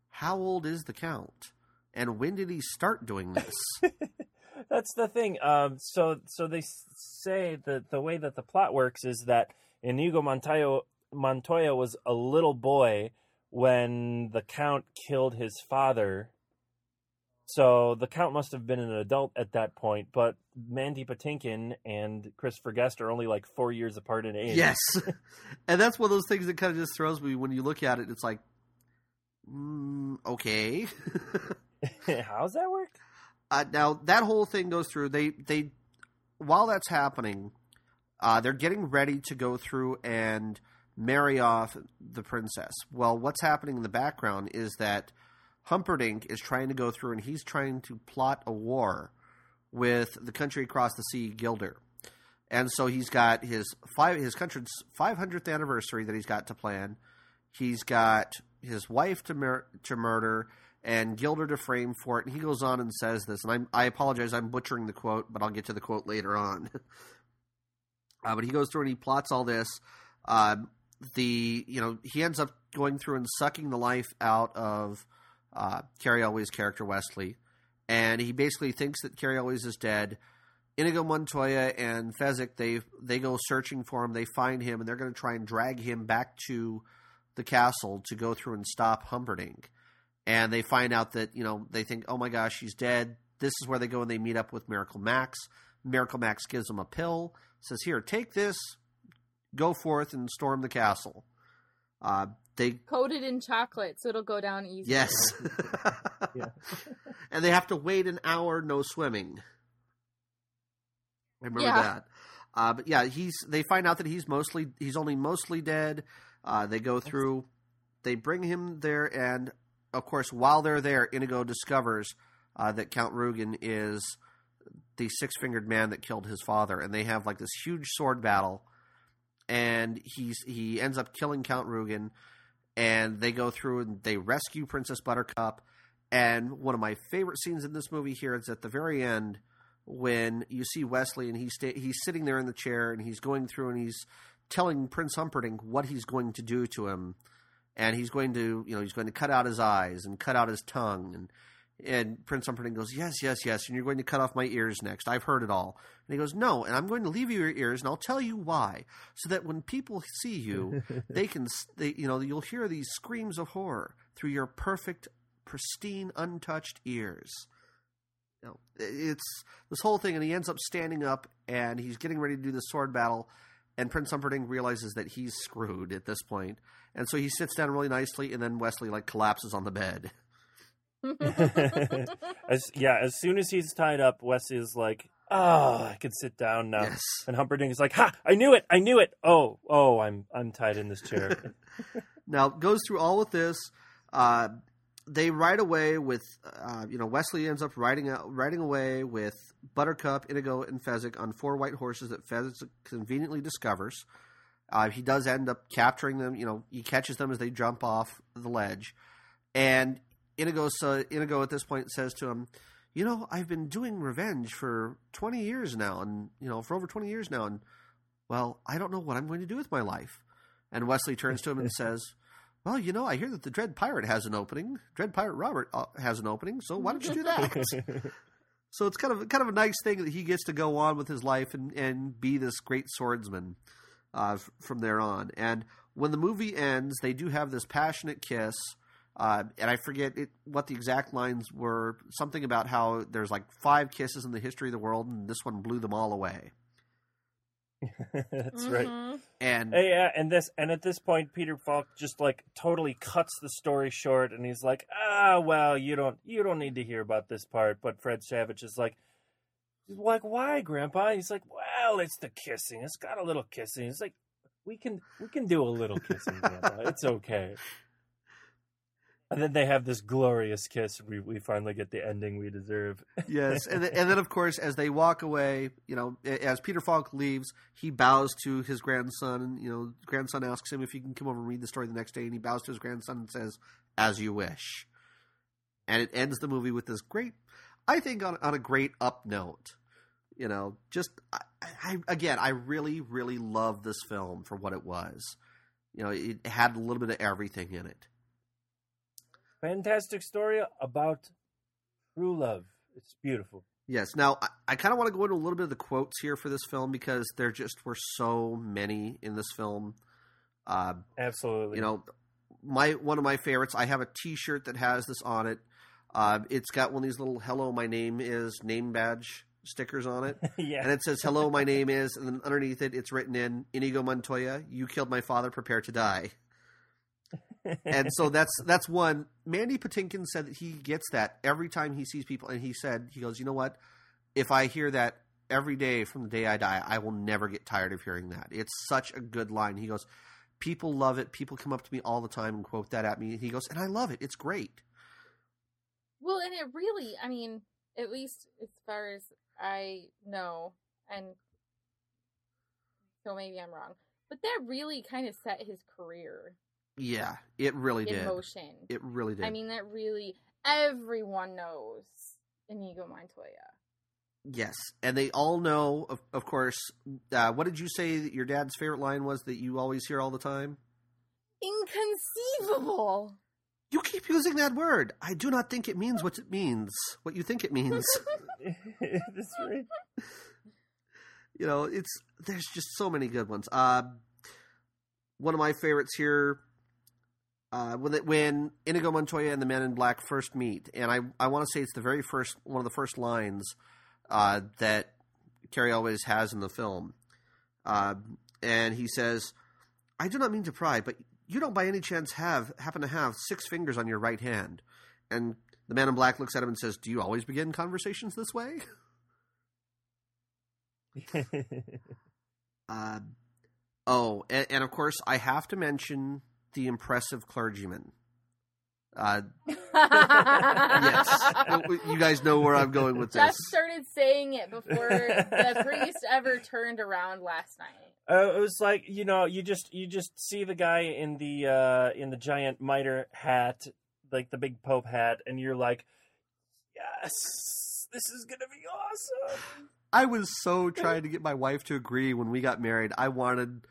how old is the count, and when did he start doing this? That's the thing. Um, so so they say that the way that the plot works is that Inigo Montoya Montoya was a little boy when the count killed his father. So the count must have been an adult at that point, but Mandy Patinkin and Christopher Guest are only like four years apart in age. Yes, and that's one of those things that kind of just throws me when you look at it. It's like, mm, okay, how's that work? Uh, now that whole thing goes through. They they while that's happening, uh, they're getting ready to go through and marry off the princess. Well, what's happening in the background is that Humperdinck is trying to go through and he's trying to plot a war with the country across the sea, Guilder. And so he's got his five his country's 500th anniversary that he's got to plan. He's got his wife to mur- to murder and Guilder to frame for it. And he goes on and says this, and I'm, I apologize, I'm butchering the quote, but I'll get to the quote later on. uh, but he goes through and he plots all this. Uh, the you know he ends up going through and sucking the life out of uh, Elwes' character Westley, and he basically thinks that Cary Elwes is dead. Inigo Montoya and Fezzik they they go searching for him. They find him, and they're going to try and drag him back to the castle to go through and stop Humperdinck and they find out that you know they think, oh my gosh, she's dead. This is where they go and they meet up with Miracle Max. Miracle Max gives them a pill, says, "Here, take this, go forth and storm the castle." Uh, they coated in chocolate, so it'll go down easy. Yes, yeah. and they have to wait an hour, no swimming. I remember yeah. that. Uh, but yeah, he's. They find out that he's mostly he's only mostly dead. Uh, they go through. They bring him there, and of course, while they're there, Inigo discovers uh, that Count Rugen is the six fingered man that killed his father, and they have like this huge sword battle. And he's he ends up killing Count Rugen, and they go through and they rescue Princess Buttercup. And one of my favorite scenes in this movie here is at the very end when you see Westley and he's sta- he's sitting there in the chair and he's going through and he's telling Prince Humperdinck what he's going to do to him and he's going to you know he's going to cut out his eyes and cut out his tongue and and Prince Humperdinck goes yes yes yes and you're going to cut off my ears next. I've heard it all. And he goes no and I'm going to leave you your ears and I'll tell you why so that when people see you they can they you know you'll hear these screams of horror through your perfect pristine untouched ears. You know, it's this whole thing and he ends up standing up and he's getting ready to do the sword battle and Prince Humperdinck realizes that he's screwed at this point and so he sits down really nicely, and then Westley like collapses on the bed. as, yeah, as soon as he's tied up, Westley is like, "Oh, I can sit down now." Yes. And Humperdinck is like, "Ha! I knew it! I knew it! Oh, oh, I'm I'm tied in this chair." now goes through all of this. Uh, they ride away with, uh, you know, Westley ends up riding out, riding away with Buttercup, Inigo, and Fezzik on four white horses that Fezzik conveniently discovers. Uh, he does end up capturing them. You know, he catches them as they jump off the ledge, and Inigo, so Inigo at this point says to him, "You know, I've been doing revenge for twenty years now, and you know, for over twenty years now, and well, I don't know what I'm going to do with my life." And Westley turns to him and says, "Well, you know, I hear that the Dread Pirate has an opening. Dread Pirate Robert uh, has an opening, so why don't you do that?" So it's kind of kind of a nice thing that he gets to go on with his life and, and be this great swordsman uh, f- from there on. And when the movie ends, they do have this passionate kiss. Uh, and I forget it, what the exact lines were. Something about how there's like five kisses in the history of the world, and this one blew them all away. That's right. Mhm. And Hey, yeah, and this and at this point, Peter Falk just like totally cuts the story short, and he's like, "Ah, well, you don't you don't need to hear about this part." But Fred Savage is like, "Like, why, Grandpa?" He's like, "Well, it's the kissing. It's got a little kissing." It's like, "We can we can do a little kissing, Grandpa. It's okay." And then they have this glorious kiss. We we finally get the ending we deserve. yes, and then, and then of course, as they walk away, you know, as Peter Falk leaves, he bows to his grandson, and you know, grandson asks him if he can come over and read the story the next day, and he bows to his grandson and says, "As you wish." And it ends the movie with this great, I think, on on a great up note. You know, just I, I again, I really, really love this film for what it was. You know, it had a little bit of everything in it. Fantastic story about true love. It's beautiful. Yes. Now, I, I kind of want to go into a little bit of the quotes here for this film because there just were so many in this film. Uh, Absolutely. you know, my one of my favorites. I have a T-shirt that has this on it. Uh, it's got one of these little "Hello, my name is" name badge stickers on it, yeah. and it says "Hello, my name is," and then underneath it, it's written in Inigo Montoya. You killed my father. Prepare to die. And so that's that's one. Mandy Patinkin said that he gets that every time he sees people, and he said he goes, you know what? If I hear that every day from the day I die, I will never get tired of hearing that. It's such a good line. He goes, people love it. People come up to me all the time and quote that at me. He goes, and I love it. It's great. Well, and it really, I mean, at least as far as I know, and so maybe I'm wrong, but that really kind of set his career Yeah, it really in did. motion. It really did. I mean, that really, everyone knows Inigo Montoya. yes, and they all know, of, of course. Uh, what did you say that your dad's favorite line was that you always hear all the time? Inconceivable! You keep using that word. I do not think it means what it means. What you think it means. That's right. you know, it's there's just so many good ones. Uh, one of my favorites here, uh, when when Inigo Montoya and the Men in Black first meet, and I I want to say it's the very first one of the first lines uh, that Cary Elwes has in the film, uh, and he says, "I do not mean to pry, but you don't by any chance have happen to have six fingers on your right hand," and the Man in Black looks at him and says, "Do you always begin conversations this way?" Uh, oh, and, and of course, I have to mention the impressive clergyman. Uh, yes, you guys know where I'm going with this. Jeff started saying it before the priest ever turned around last night. Uh, it was like you know, you just you just see the guy in the uh, in the giant mitre hat, like the big pope hat, and you're like, yes, this is gonna be awesome. I was so trying to get my wife to agree when we got married. I wanted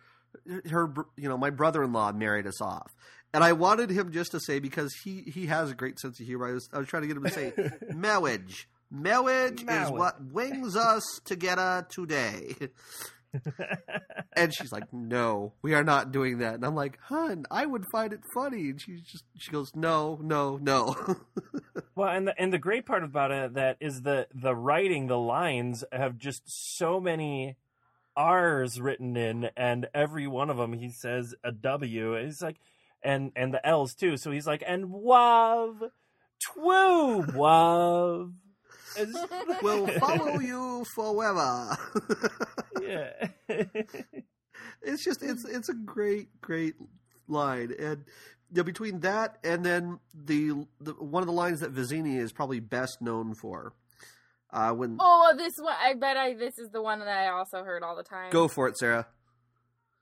her, you know, my brother-in-law married us off, and I wanted him just to say because he he has a great sense of humor. I was I was trying to get him to say marriage. Marriage is what brings us together today. And she's like, "No, we are not doing that." And I'm like, "Hun, I would find it funny." And she's just she goes, "No, no, no." Well, and the and the great part about it that is the the writing, the lines have just so many R's written in, and every one of them he says a W. And He's like, and and the L's too. So he's like, and wav, twoo, wav. Will follow you forever. yeah. it's just it's it's a great great line, and you know, between that and then the, the one of the lines that Vizzini is probably best known for. Uh, when Oh, this one, I bet I this is the one that I also heard all the time. go for it, Sarah.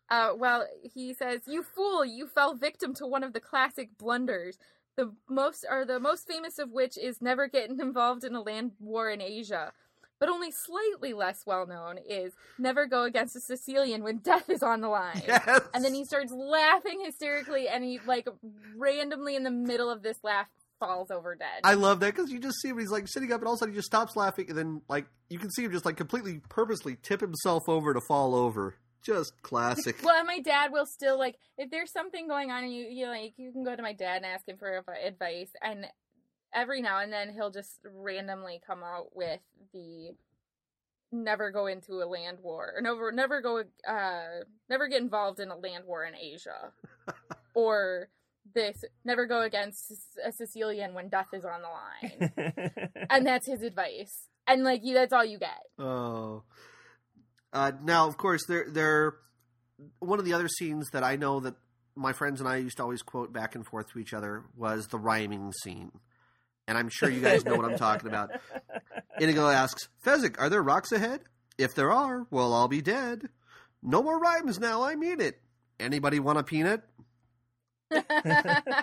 Uh, well, he says, "You fool! You fell victim to one of the classic blunders. The most, or the most famous of which is never getting involved in a land war in Asia. But only slightly less well known is never go against a Sicilian when death is on the line." Yes. And then he starts laughing hysterically, and he like randomly in the middle of this laugh falls over dead. I love that because you just see him. He's like sitting up, and all of a sudden he just stops laughing, and then like you can see him just like completely purposely tip himself over to fall over. Just classic. well, and my dad will still like if there's something going on, and you you like you can go to my dad and ask him for advice, and every now and then he'll just randomly come out with the never go into a land war or never never go uh never get involved in a land war in Asia or this never go against a Sicilian when death is on the line and that's his advice and like you that's all you get Oh. Uh, now, of course, there there one of the other scenes that I know that my friends and I used to always quote back and forth to each other was the rhyming scene. And I'm sure you guys know what I'm talking about. Inigo asks, Fezzik, are there rocks ahead? If there are, we'll all be dead. No more rhymes now, I mean it. Anybody want a peanut?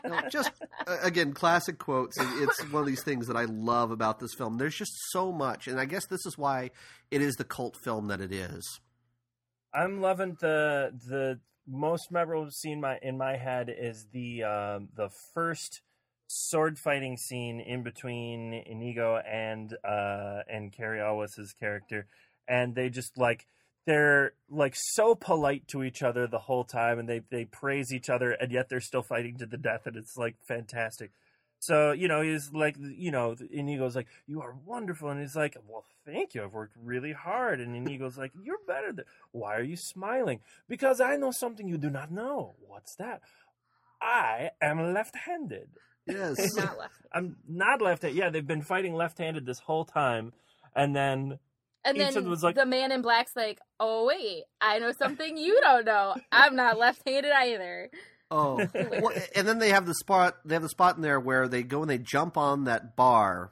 No, just uh, again, classic quotes. It's one of these things that I love about this film. There's just so much, and I guess this is why it is the cult film that it is. I'm loving the the most memorable scene my in my head is the um, the first sword fighting scene in between Inigo and uh, and Cary Elwes's character, and they just like they're like so polite to each other the whole time, and they they praise each other, and yet they're still fighting to the death, and it's like fantastic. So you know he's like you know Inigo's like you are wonderful, and he's like well thank you I've worked really hard, and Inigo's like you're better than why are you smiling? Because I know something you do not know. What's that? I am left-handed. Yes. not left I'm not left-handed. Yeah, they've been fighting left-handed this whole time, and then and Each then was like- the man in black's like oh wait I know something you don't know I'm not left-handed either Oh, well, and then they have the spot. They have the spot in there where they go and they jump on that bar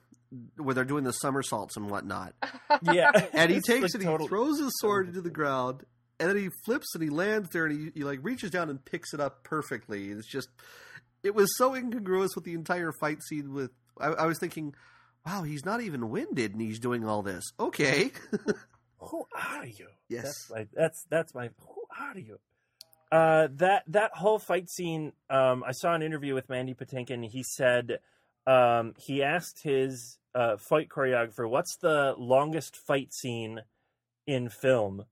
where they're doing the somersaults and whatnot. yeah, And he takes like it, total- he throws his sword into the ground, and then he flips and he lands there, and he, he like reaches down and picks it up perfectly. It's just, it was so incongruous with the entire fight scene. With I, I was thinking, wow, he's not even winded, and he's doing all this. Okay, Who are you? yes, That's my that's that's my who are you? Uh, that that whole fight scene. Um, I saw an interview with Mandy Patinkin. He said um, he asked his uh, fight choreographer, "What's the longest fight scene in film?"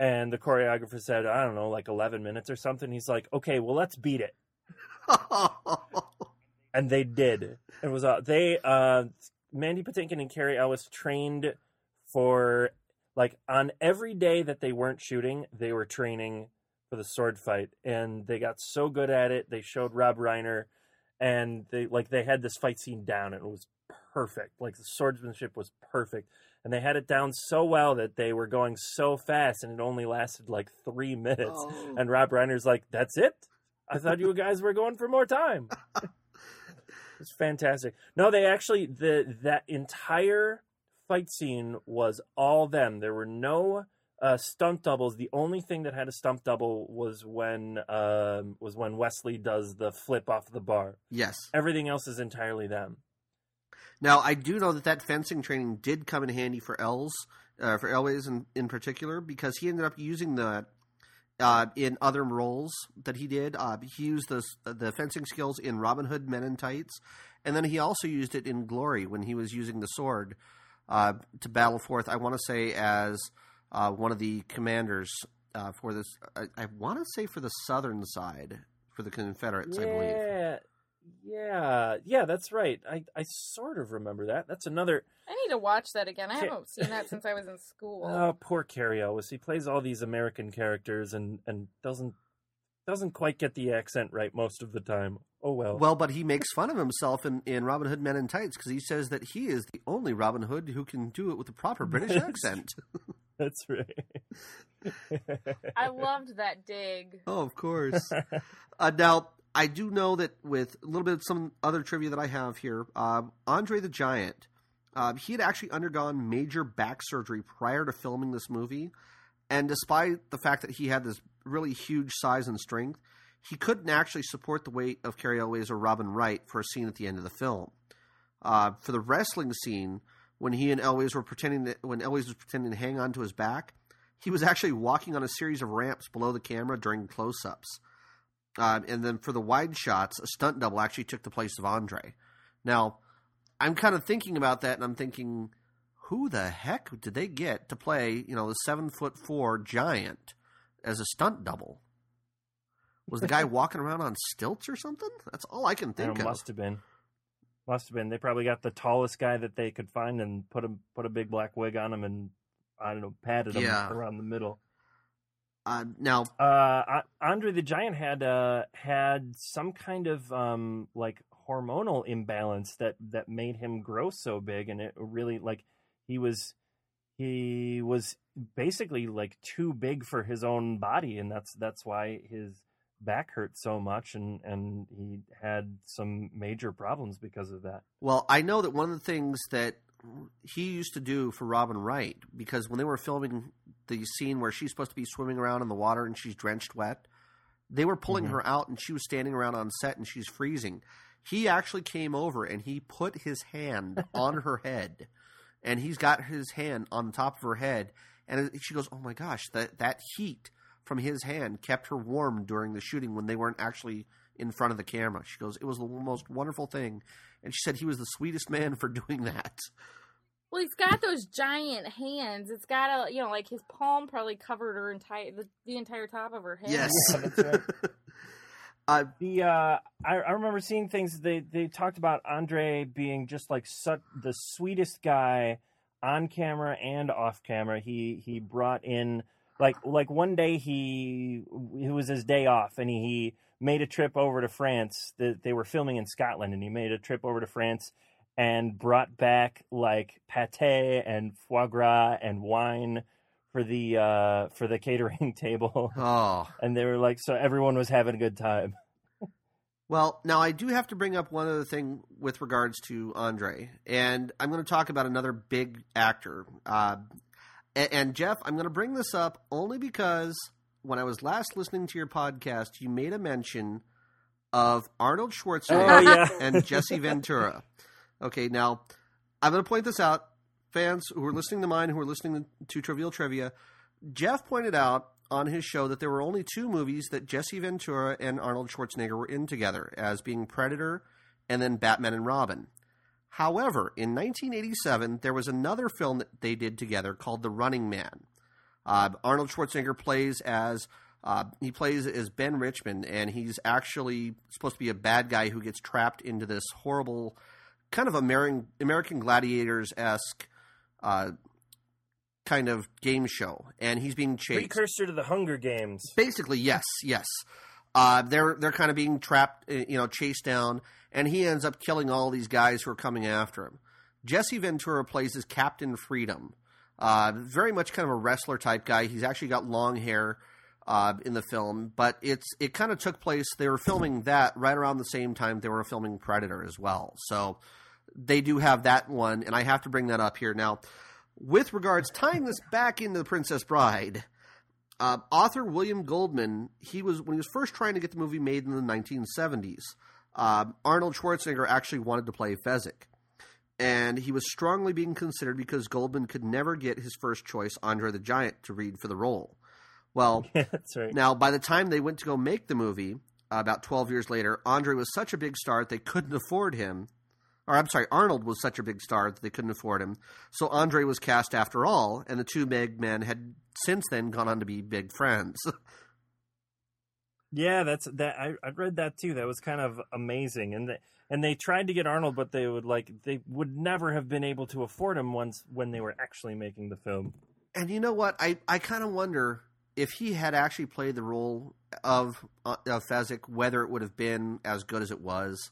And the choreographer said, "I don't know, like eleven minutes or something." He's like, "Okay, well, let's beat it." and they did. It was uh, they uh, Mandy Patinkin and Cary Elwes trained for like on every day that they weren't shooting, they were training for the sword fight, and they got so good at it. They showed Rob Reiner, and they like they had this fight scene down, and it was perfect. Like the swordsmanship was perfect, and they had it down so well that they were going so fast, and it only lasted like three minutes. Oh. And Rob Reiner's like, "That's it." I thought you guys were going for more time. It's fantastic. No, they actually the that entire fight scene was all them. There were no uh, stunt doubles. The only thing that had a stunt double was when um, was when Westley does the flip off the bar. yes. Everything else is entirely them. Now, I do know that that fencing training did come in handy for Elwes, uh, for Elwes in, in particular, because he ended up using that uh, in other roles that he did. Uh, he used the, the fencing skills in Robin Hood Men in Tights, and then he also used it in Glory when he was using the sword uh, to battle forth, I want to say, as uh, one of the commanders uh, for this, I, I want to say for the southern side, for the Confederates, I believe. Yeah, yeah, yeah. That's right. I I sort of remember that. That's another. I need to watch that again I Okay. haven't seen that since I was in school Oh, poor Cary Elwes. He plays all these American characters and and doesn't doesn't quite get the accent right most of the time. Oh well. Well, but he makes fun of himself in, in Robin Hood Men in Tights because he says that he is the only Robin Hood who can do it with a proper British accent. That's right. I loved that dig oh, of course. uh, now, I do know that with a little bit of some other trivia that I have here, um, Andre the Giant, uh, he had actually undergone major back surgery prior to filming this movie. And despite the fact that he had this really huge size and strength, he couldn't actually support the weight of Cary Elwes or Robin Wright for a scene at the end of the film. Uh, for the wrestling scene, when he and Elwes were pretending that, when Elwes was pretending to hang on to his back, he was actually walking on a series of ramps below the camera during close-ups. Uh, and then for the wide shots, a stunt double actually took the place of Andre. Now, I'm kind of thinking about that, and I'm thinking, who the heck did they get to play, you know, the seven foot four giant as a stunt double? Was the guy walking around on stilts or something? That's all I can I think know, of. must have been. Must have been. They probably got the tallest guy that they could find and put a put a big black wig on him and I don't know, padded him Yeah. around the middle. Uh, now, Uh, Andre the Giant had uh, had some kind of um, like hormonal imbalance that that made him grow so big, and it really like he was he was basically like too big for his own body, and that's that's why his back hurt so much, and and he had some major problems because of that. well, I know that one of the things that he used to do for Robin Wright, because when they were filming the scene where she's supposed to be swimming around in the water and she's drenched wet, they were pulling Mhm. her out and she was standing around on set and she's freezing. He actually came over and he put his hand on her head, and he's got his hand on the top of her head, and she goes, "Oh my gosh, that that heat from his hand kept her warm during the shooting when they weren't actually in front of the camera." She goes, "It was the most wonderful thing," and she said he was the sweetest man for doing that. Well, he's got those giant hands. It's got a, you know, like his palm probably covered her entire the, the entire top of her head. Yes. Yeah, that's right. uh, The uh, I, I remember seeing things. They they talked about Andre being just like such the sweetest guy on camera and off camera. He he brought in like like one day he it was his day off and he, he made a trip over to France. That they were filming in Scotland and he made a trip over to France and brought back like pate and foie gras and wine for the uh for the catering table oh. and they were like so everyone was having a good time Well, now I do have to bring up one other thing with regards to Andre, and I'm going to talk about another big actor. Uh, and, and Jeff, I'm going to bring this up only because when I was last listening to your podcast, you made a mention of Arnold Schwarzenegger Oh, yeah. and Jesse Ventura. Okay, now I'm going to point this out, fans who are listening to mine, who are listening to Trivial Trivia. Jeff pointed out on his show that there were only two movies that Jesse Ventura and Arnold Schwarzenegger were in together, as being Predator and then Batman and Robin. However, in 1987, there was another film that they did together called The Running Man. Uh, Arnold Schwarzenegger plays as uh, he plays as Ben Richmond, and he's actually supposed to be a bad guy who gets trapped into this horrible, kind of American American Gladiators esque uh, kind of game show, and he's being chased. precursor to the Hunger Games. Basically, yes, yes. Uh, they're they're kind of being trapped, uh, you know, chased down, and he ends up killing all these guys who are coming after him. Jesse Ventura plays as Captain Freedom, uh, very much kind of a wrestler type guy. He's actually got long hair uh, in the film, but it's it kind of took place. They were filming that right around the same time they were filming Predator as well, so they do have that one, and I have to bring that up here now. With regards tying this back into the Princess Bride, uh, author William Goldman, he was when he was first trying to get the movie made in the 1970s. Uh, Arnold Schwarzenegger actually wanted to play Fezzik, and he was strongly being considered because Goldman could never get his first choice, Andre the Giant, to read for the role. Well, Yeah, that's right. now by the time they went to go make the movie, uh, about 12 years later, Andre was such a big star that they couldn't afford him. Or I'm sorry, Arnold was such a big star that they couldn't afford him. So Andre was cast after all, and the two big men had since then gone on to be big friends. Yeah, that's that. I I read that too. That was kind of amazing, and they and they tried to get Arnold, but they would like they would never have been able to afford him once when they were actually making the film. And you know what? I, I kind of wonder if he had actually played the role of uh, of Fezzik, whether it would have been as good as it was.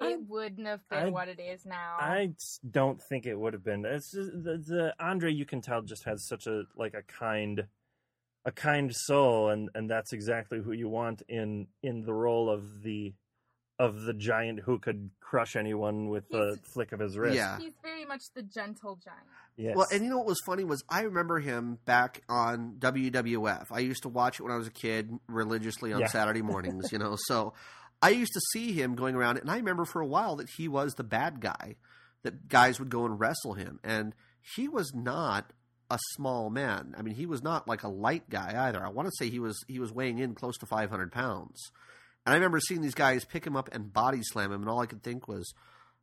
It wouldn't have been I- what it is now. I don't think it would have been. It's just, the, the Andre you can tell just has such a like a kind, a kind soul, and and that's exactly who you want in in the role of the of the giant who could crush anyone with the flick of his wrist. Yeah. He's very much the gentle giant. Yes. Well, and you know what was funny was I remember him back on WWF. I used to watch it when I was a kid religiously on Yeah. Saturday mornings, you know. So I used to see him going around, and I remember for a while that he was the bad guy. That guys would go and wrestle him, and he was not a small man. I mean, he was not like a light guy either. I want to say he was he was weighing in close to five hundred pounds. And I remember seeing these guys pick him up and body slam him, and all I could think was,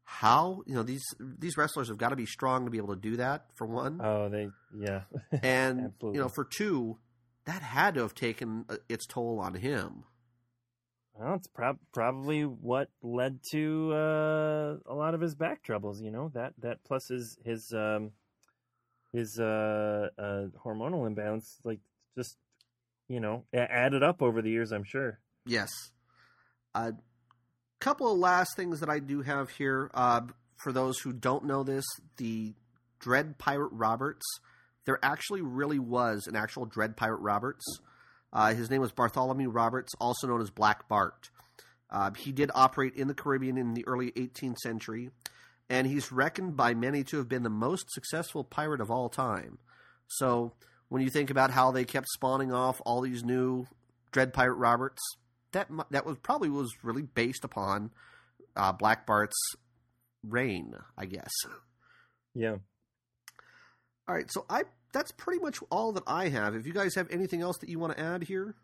how you know these these wrestlers have got to be strong to be able to do that for one, Oh, they yeah. and you know for two, that had to have taken uh, its toll on him. Well, it's prob- probably what led to uh, a lot of his back troubles. You know that that plus his his um, his uh, uh, hormonal imbalance, like just you know, added up over the years. I'm sure. Yes. A couple of last things that I do have here. Uh, for those who don't know this, the Dread Pirate Roberts, there actually really was an actual Dread Pirate Roberts. Uh, his name was Bartholomew Roberts, also known as Black Bart. Uh, he did operate in the Caribbean in the early 18th century, and he's reckoned by many to have been the most successful pirate of all time. So when you think about how they kept spawning off all these new Dread Pirate Roberts, that that was probably was really based upon uh, Black Bart's reign, I guess. Yeah. All right, so I that's pretty much all that I have. If you guys have anything else that you want to add here,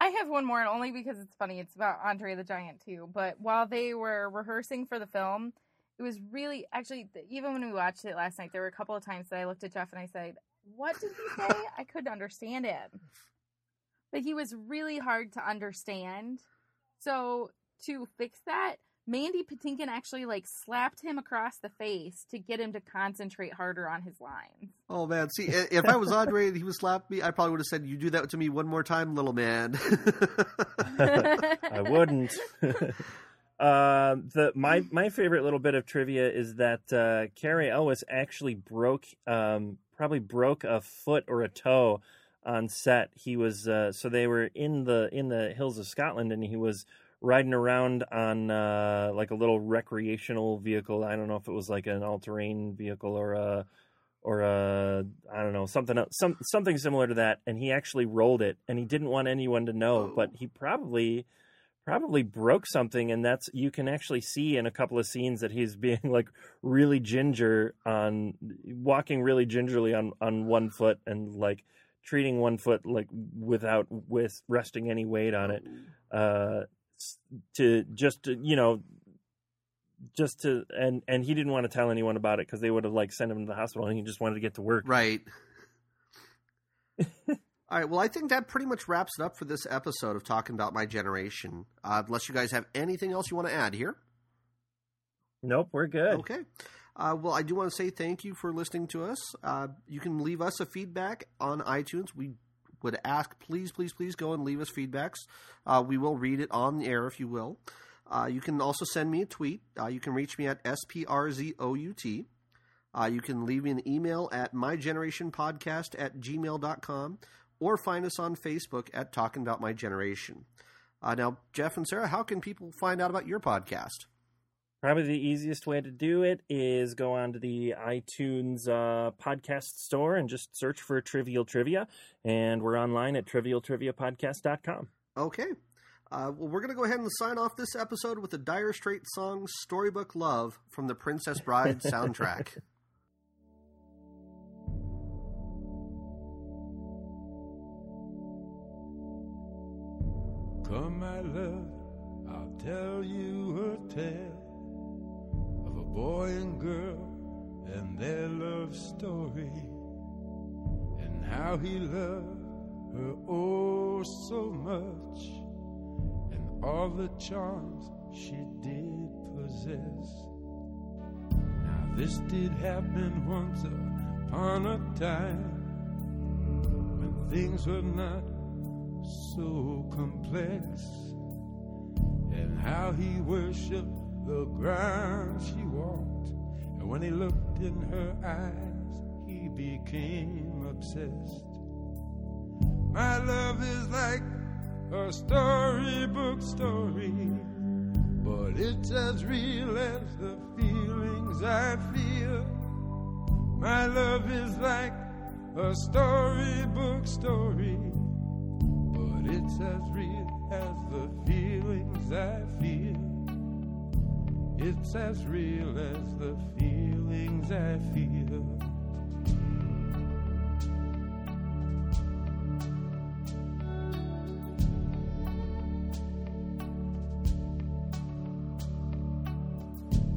I have one more, and only because it's funny. It's about Andre the Giant too. But while they were rehearsing for the film, it was really actually even when we watched it last night, there were a couple of times that I looked at Jeff and I said, "What did he say?" I couldn't understand him. But he was really hard to understand. So to fix that, Mandy Patinkin actually like slapped him across the face to get him to concentrate harder on his lines. oh man, see, if I was Andre and he was slapped me, I probably would have said, "You do that to me one more time, little man." I wouldn't. uh, the my my favorite little bit of trivia is that uh, Cary Elwes actually broke um, probably broke a foot or a toe on set. He was uh, so they were in the in the hills of Scotland, and he was riding around on uh, like a little recreational vehicle. I don't know if it was like an all terrain vehicle or a or a I don't know something else, some something similar to that. And he actually rolled it, and he didn't want anyone to know, but he probably probably broke something and that's you can actually see in a couple of scenes that he's being like really ginger on walking really gingerly on on one foot and like treating one foot like without with resting any weight on it uh to just to, you know just to and and he didn't want to tell anyone about it because they would have like sent him to the hospital and he just wanted to get to work right. All right. Well, I think that pretty much wraps it up for this episode of talking about my generation. Uh, unless you guys have anything else you want to add here. nope we're good Okay. Uh, well, I do want to say thank you for listening to us. Uh, you can leave us a feedback on iTunes. We would ask, please, please, please go and leave us feedbacks. Uh, we will read it on the air if you will. Uh, you can also send me a tweet. Uh, you can reach me at SPRZOUT. Uh, you can leave me an email at mygenerationpodcast at gmail.com or find us on Facebook at Talking About My Generation. Now, Jeff and Sarah, how can people find out about your podcast? Probably the easiest way to do it is go on to the iTunes uh, podcast store and just search for Trivial Trivia. And we're online at trivialtriviapodcast.com. Okay. Uh, well, we're going to go ahead and sign off this episode with the Dire Straits song Storybook Love from the Princess Bride soundtrack. Come, my love, I'll tell you a tale of a boy and girl and their love story, and how he loved her oh so much, and all the charms she did possess. Now, this did happen once upon a time when things were not so complex and how he worshiped the ground she walked. And when he looked in her eyes he became obsessed. My love is like a storybook story but it's as real as the feelings i feel. My love is like a storybook story but it's as real as the feelings I feel. It's as real as the feelings I feel.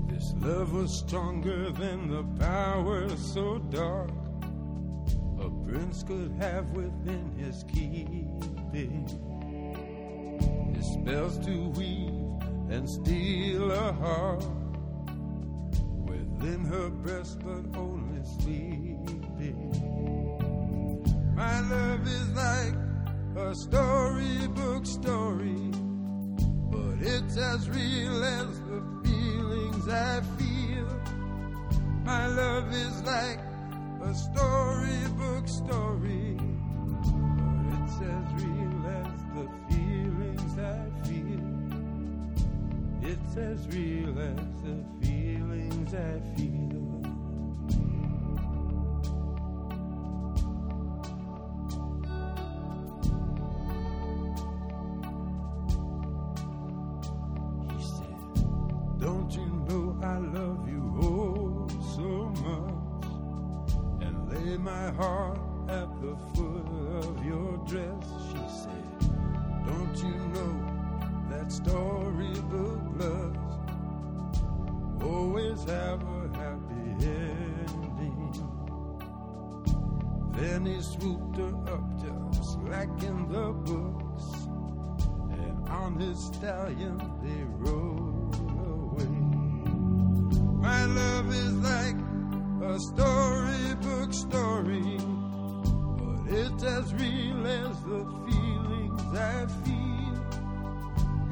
This love was stronger than the power so dark a prince could have within his keeping. His spells to weave and steal a heart within her breast, but only sleeping. My love is like a storybook story, but it's as real as the feelings I feel. My love is like a storybook story, but it's as real As real as the feelings I feel. He said, Don't you know I love you oh so much? And lay my heart at the foot of your dress. She said, Don't you know that storybook loves always have a happy ending? Then he swooped her up just like in the books, and on his stallion they rode away. My love is like a storybook story, but it's as real as the feelings I feel.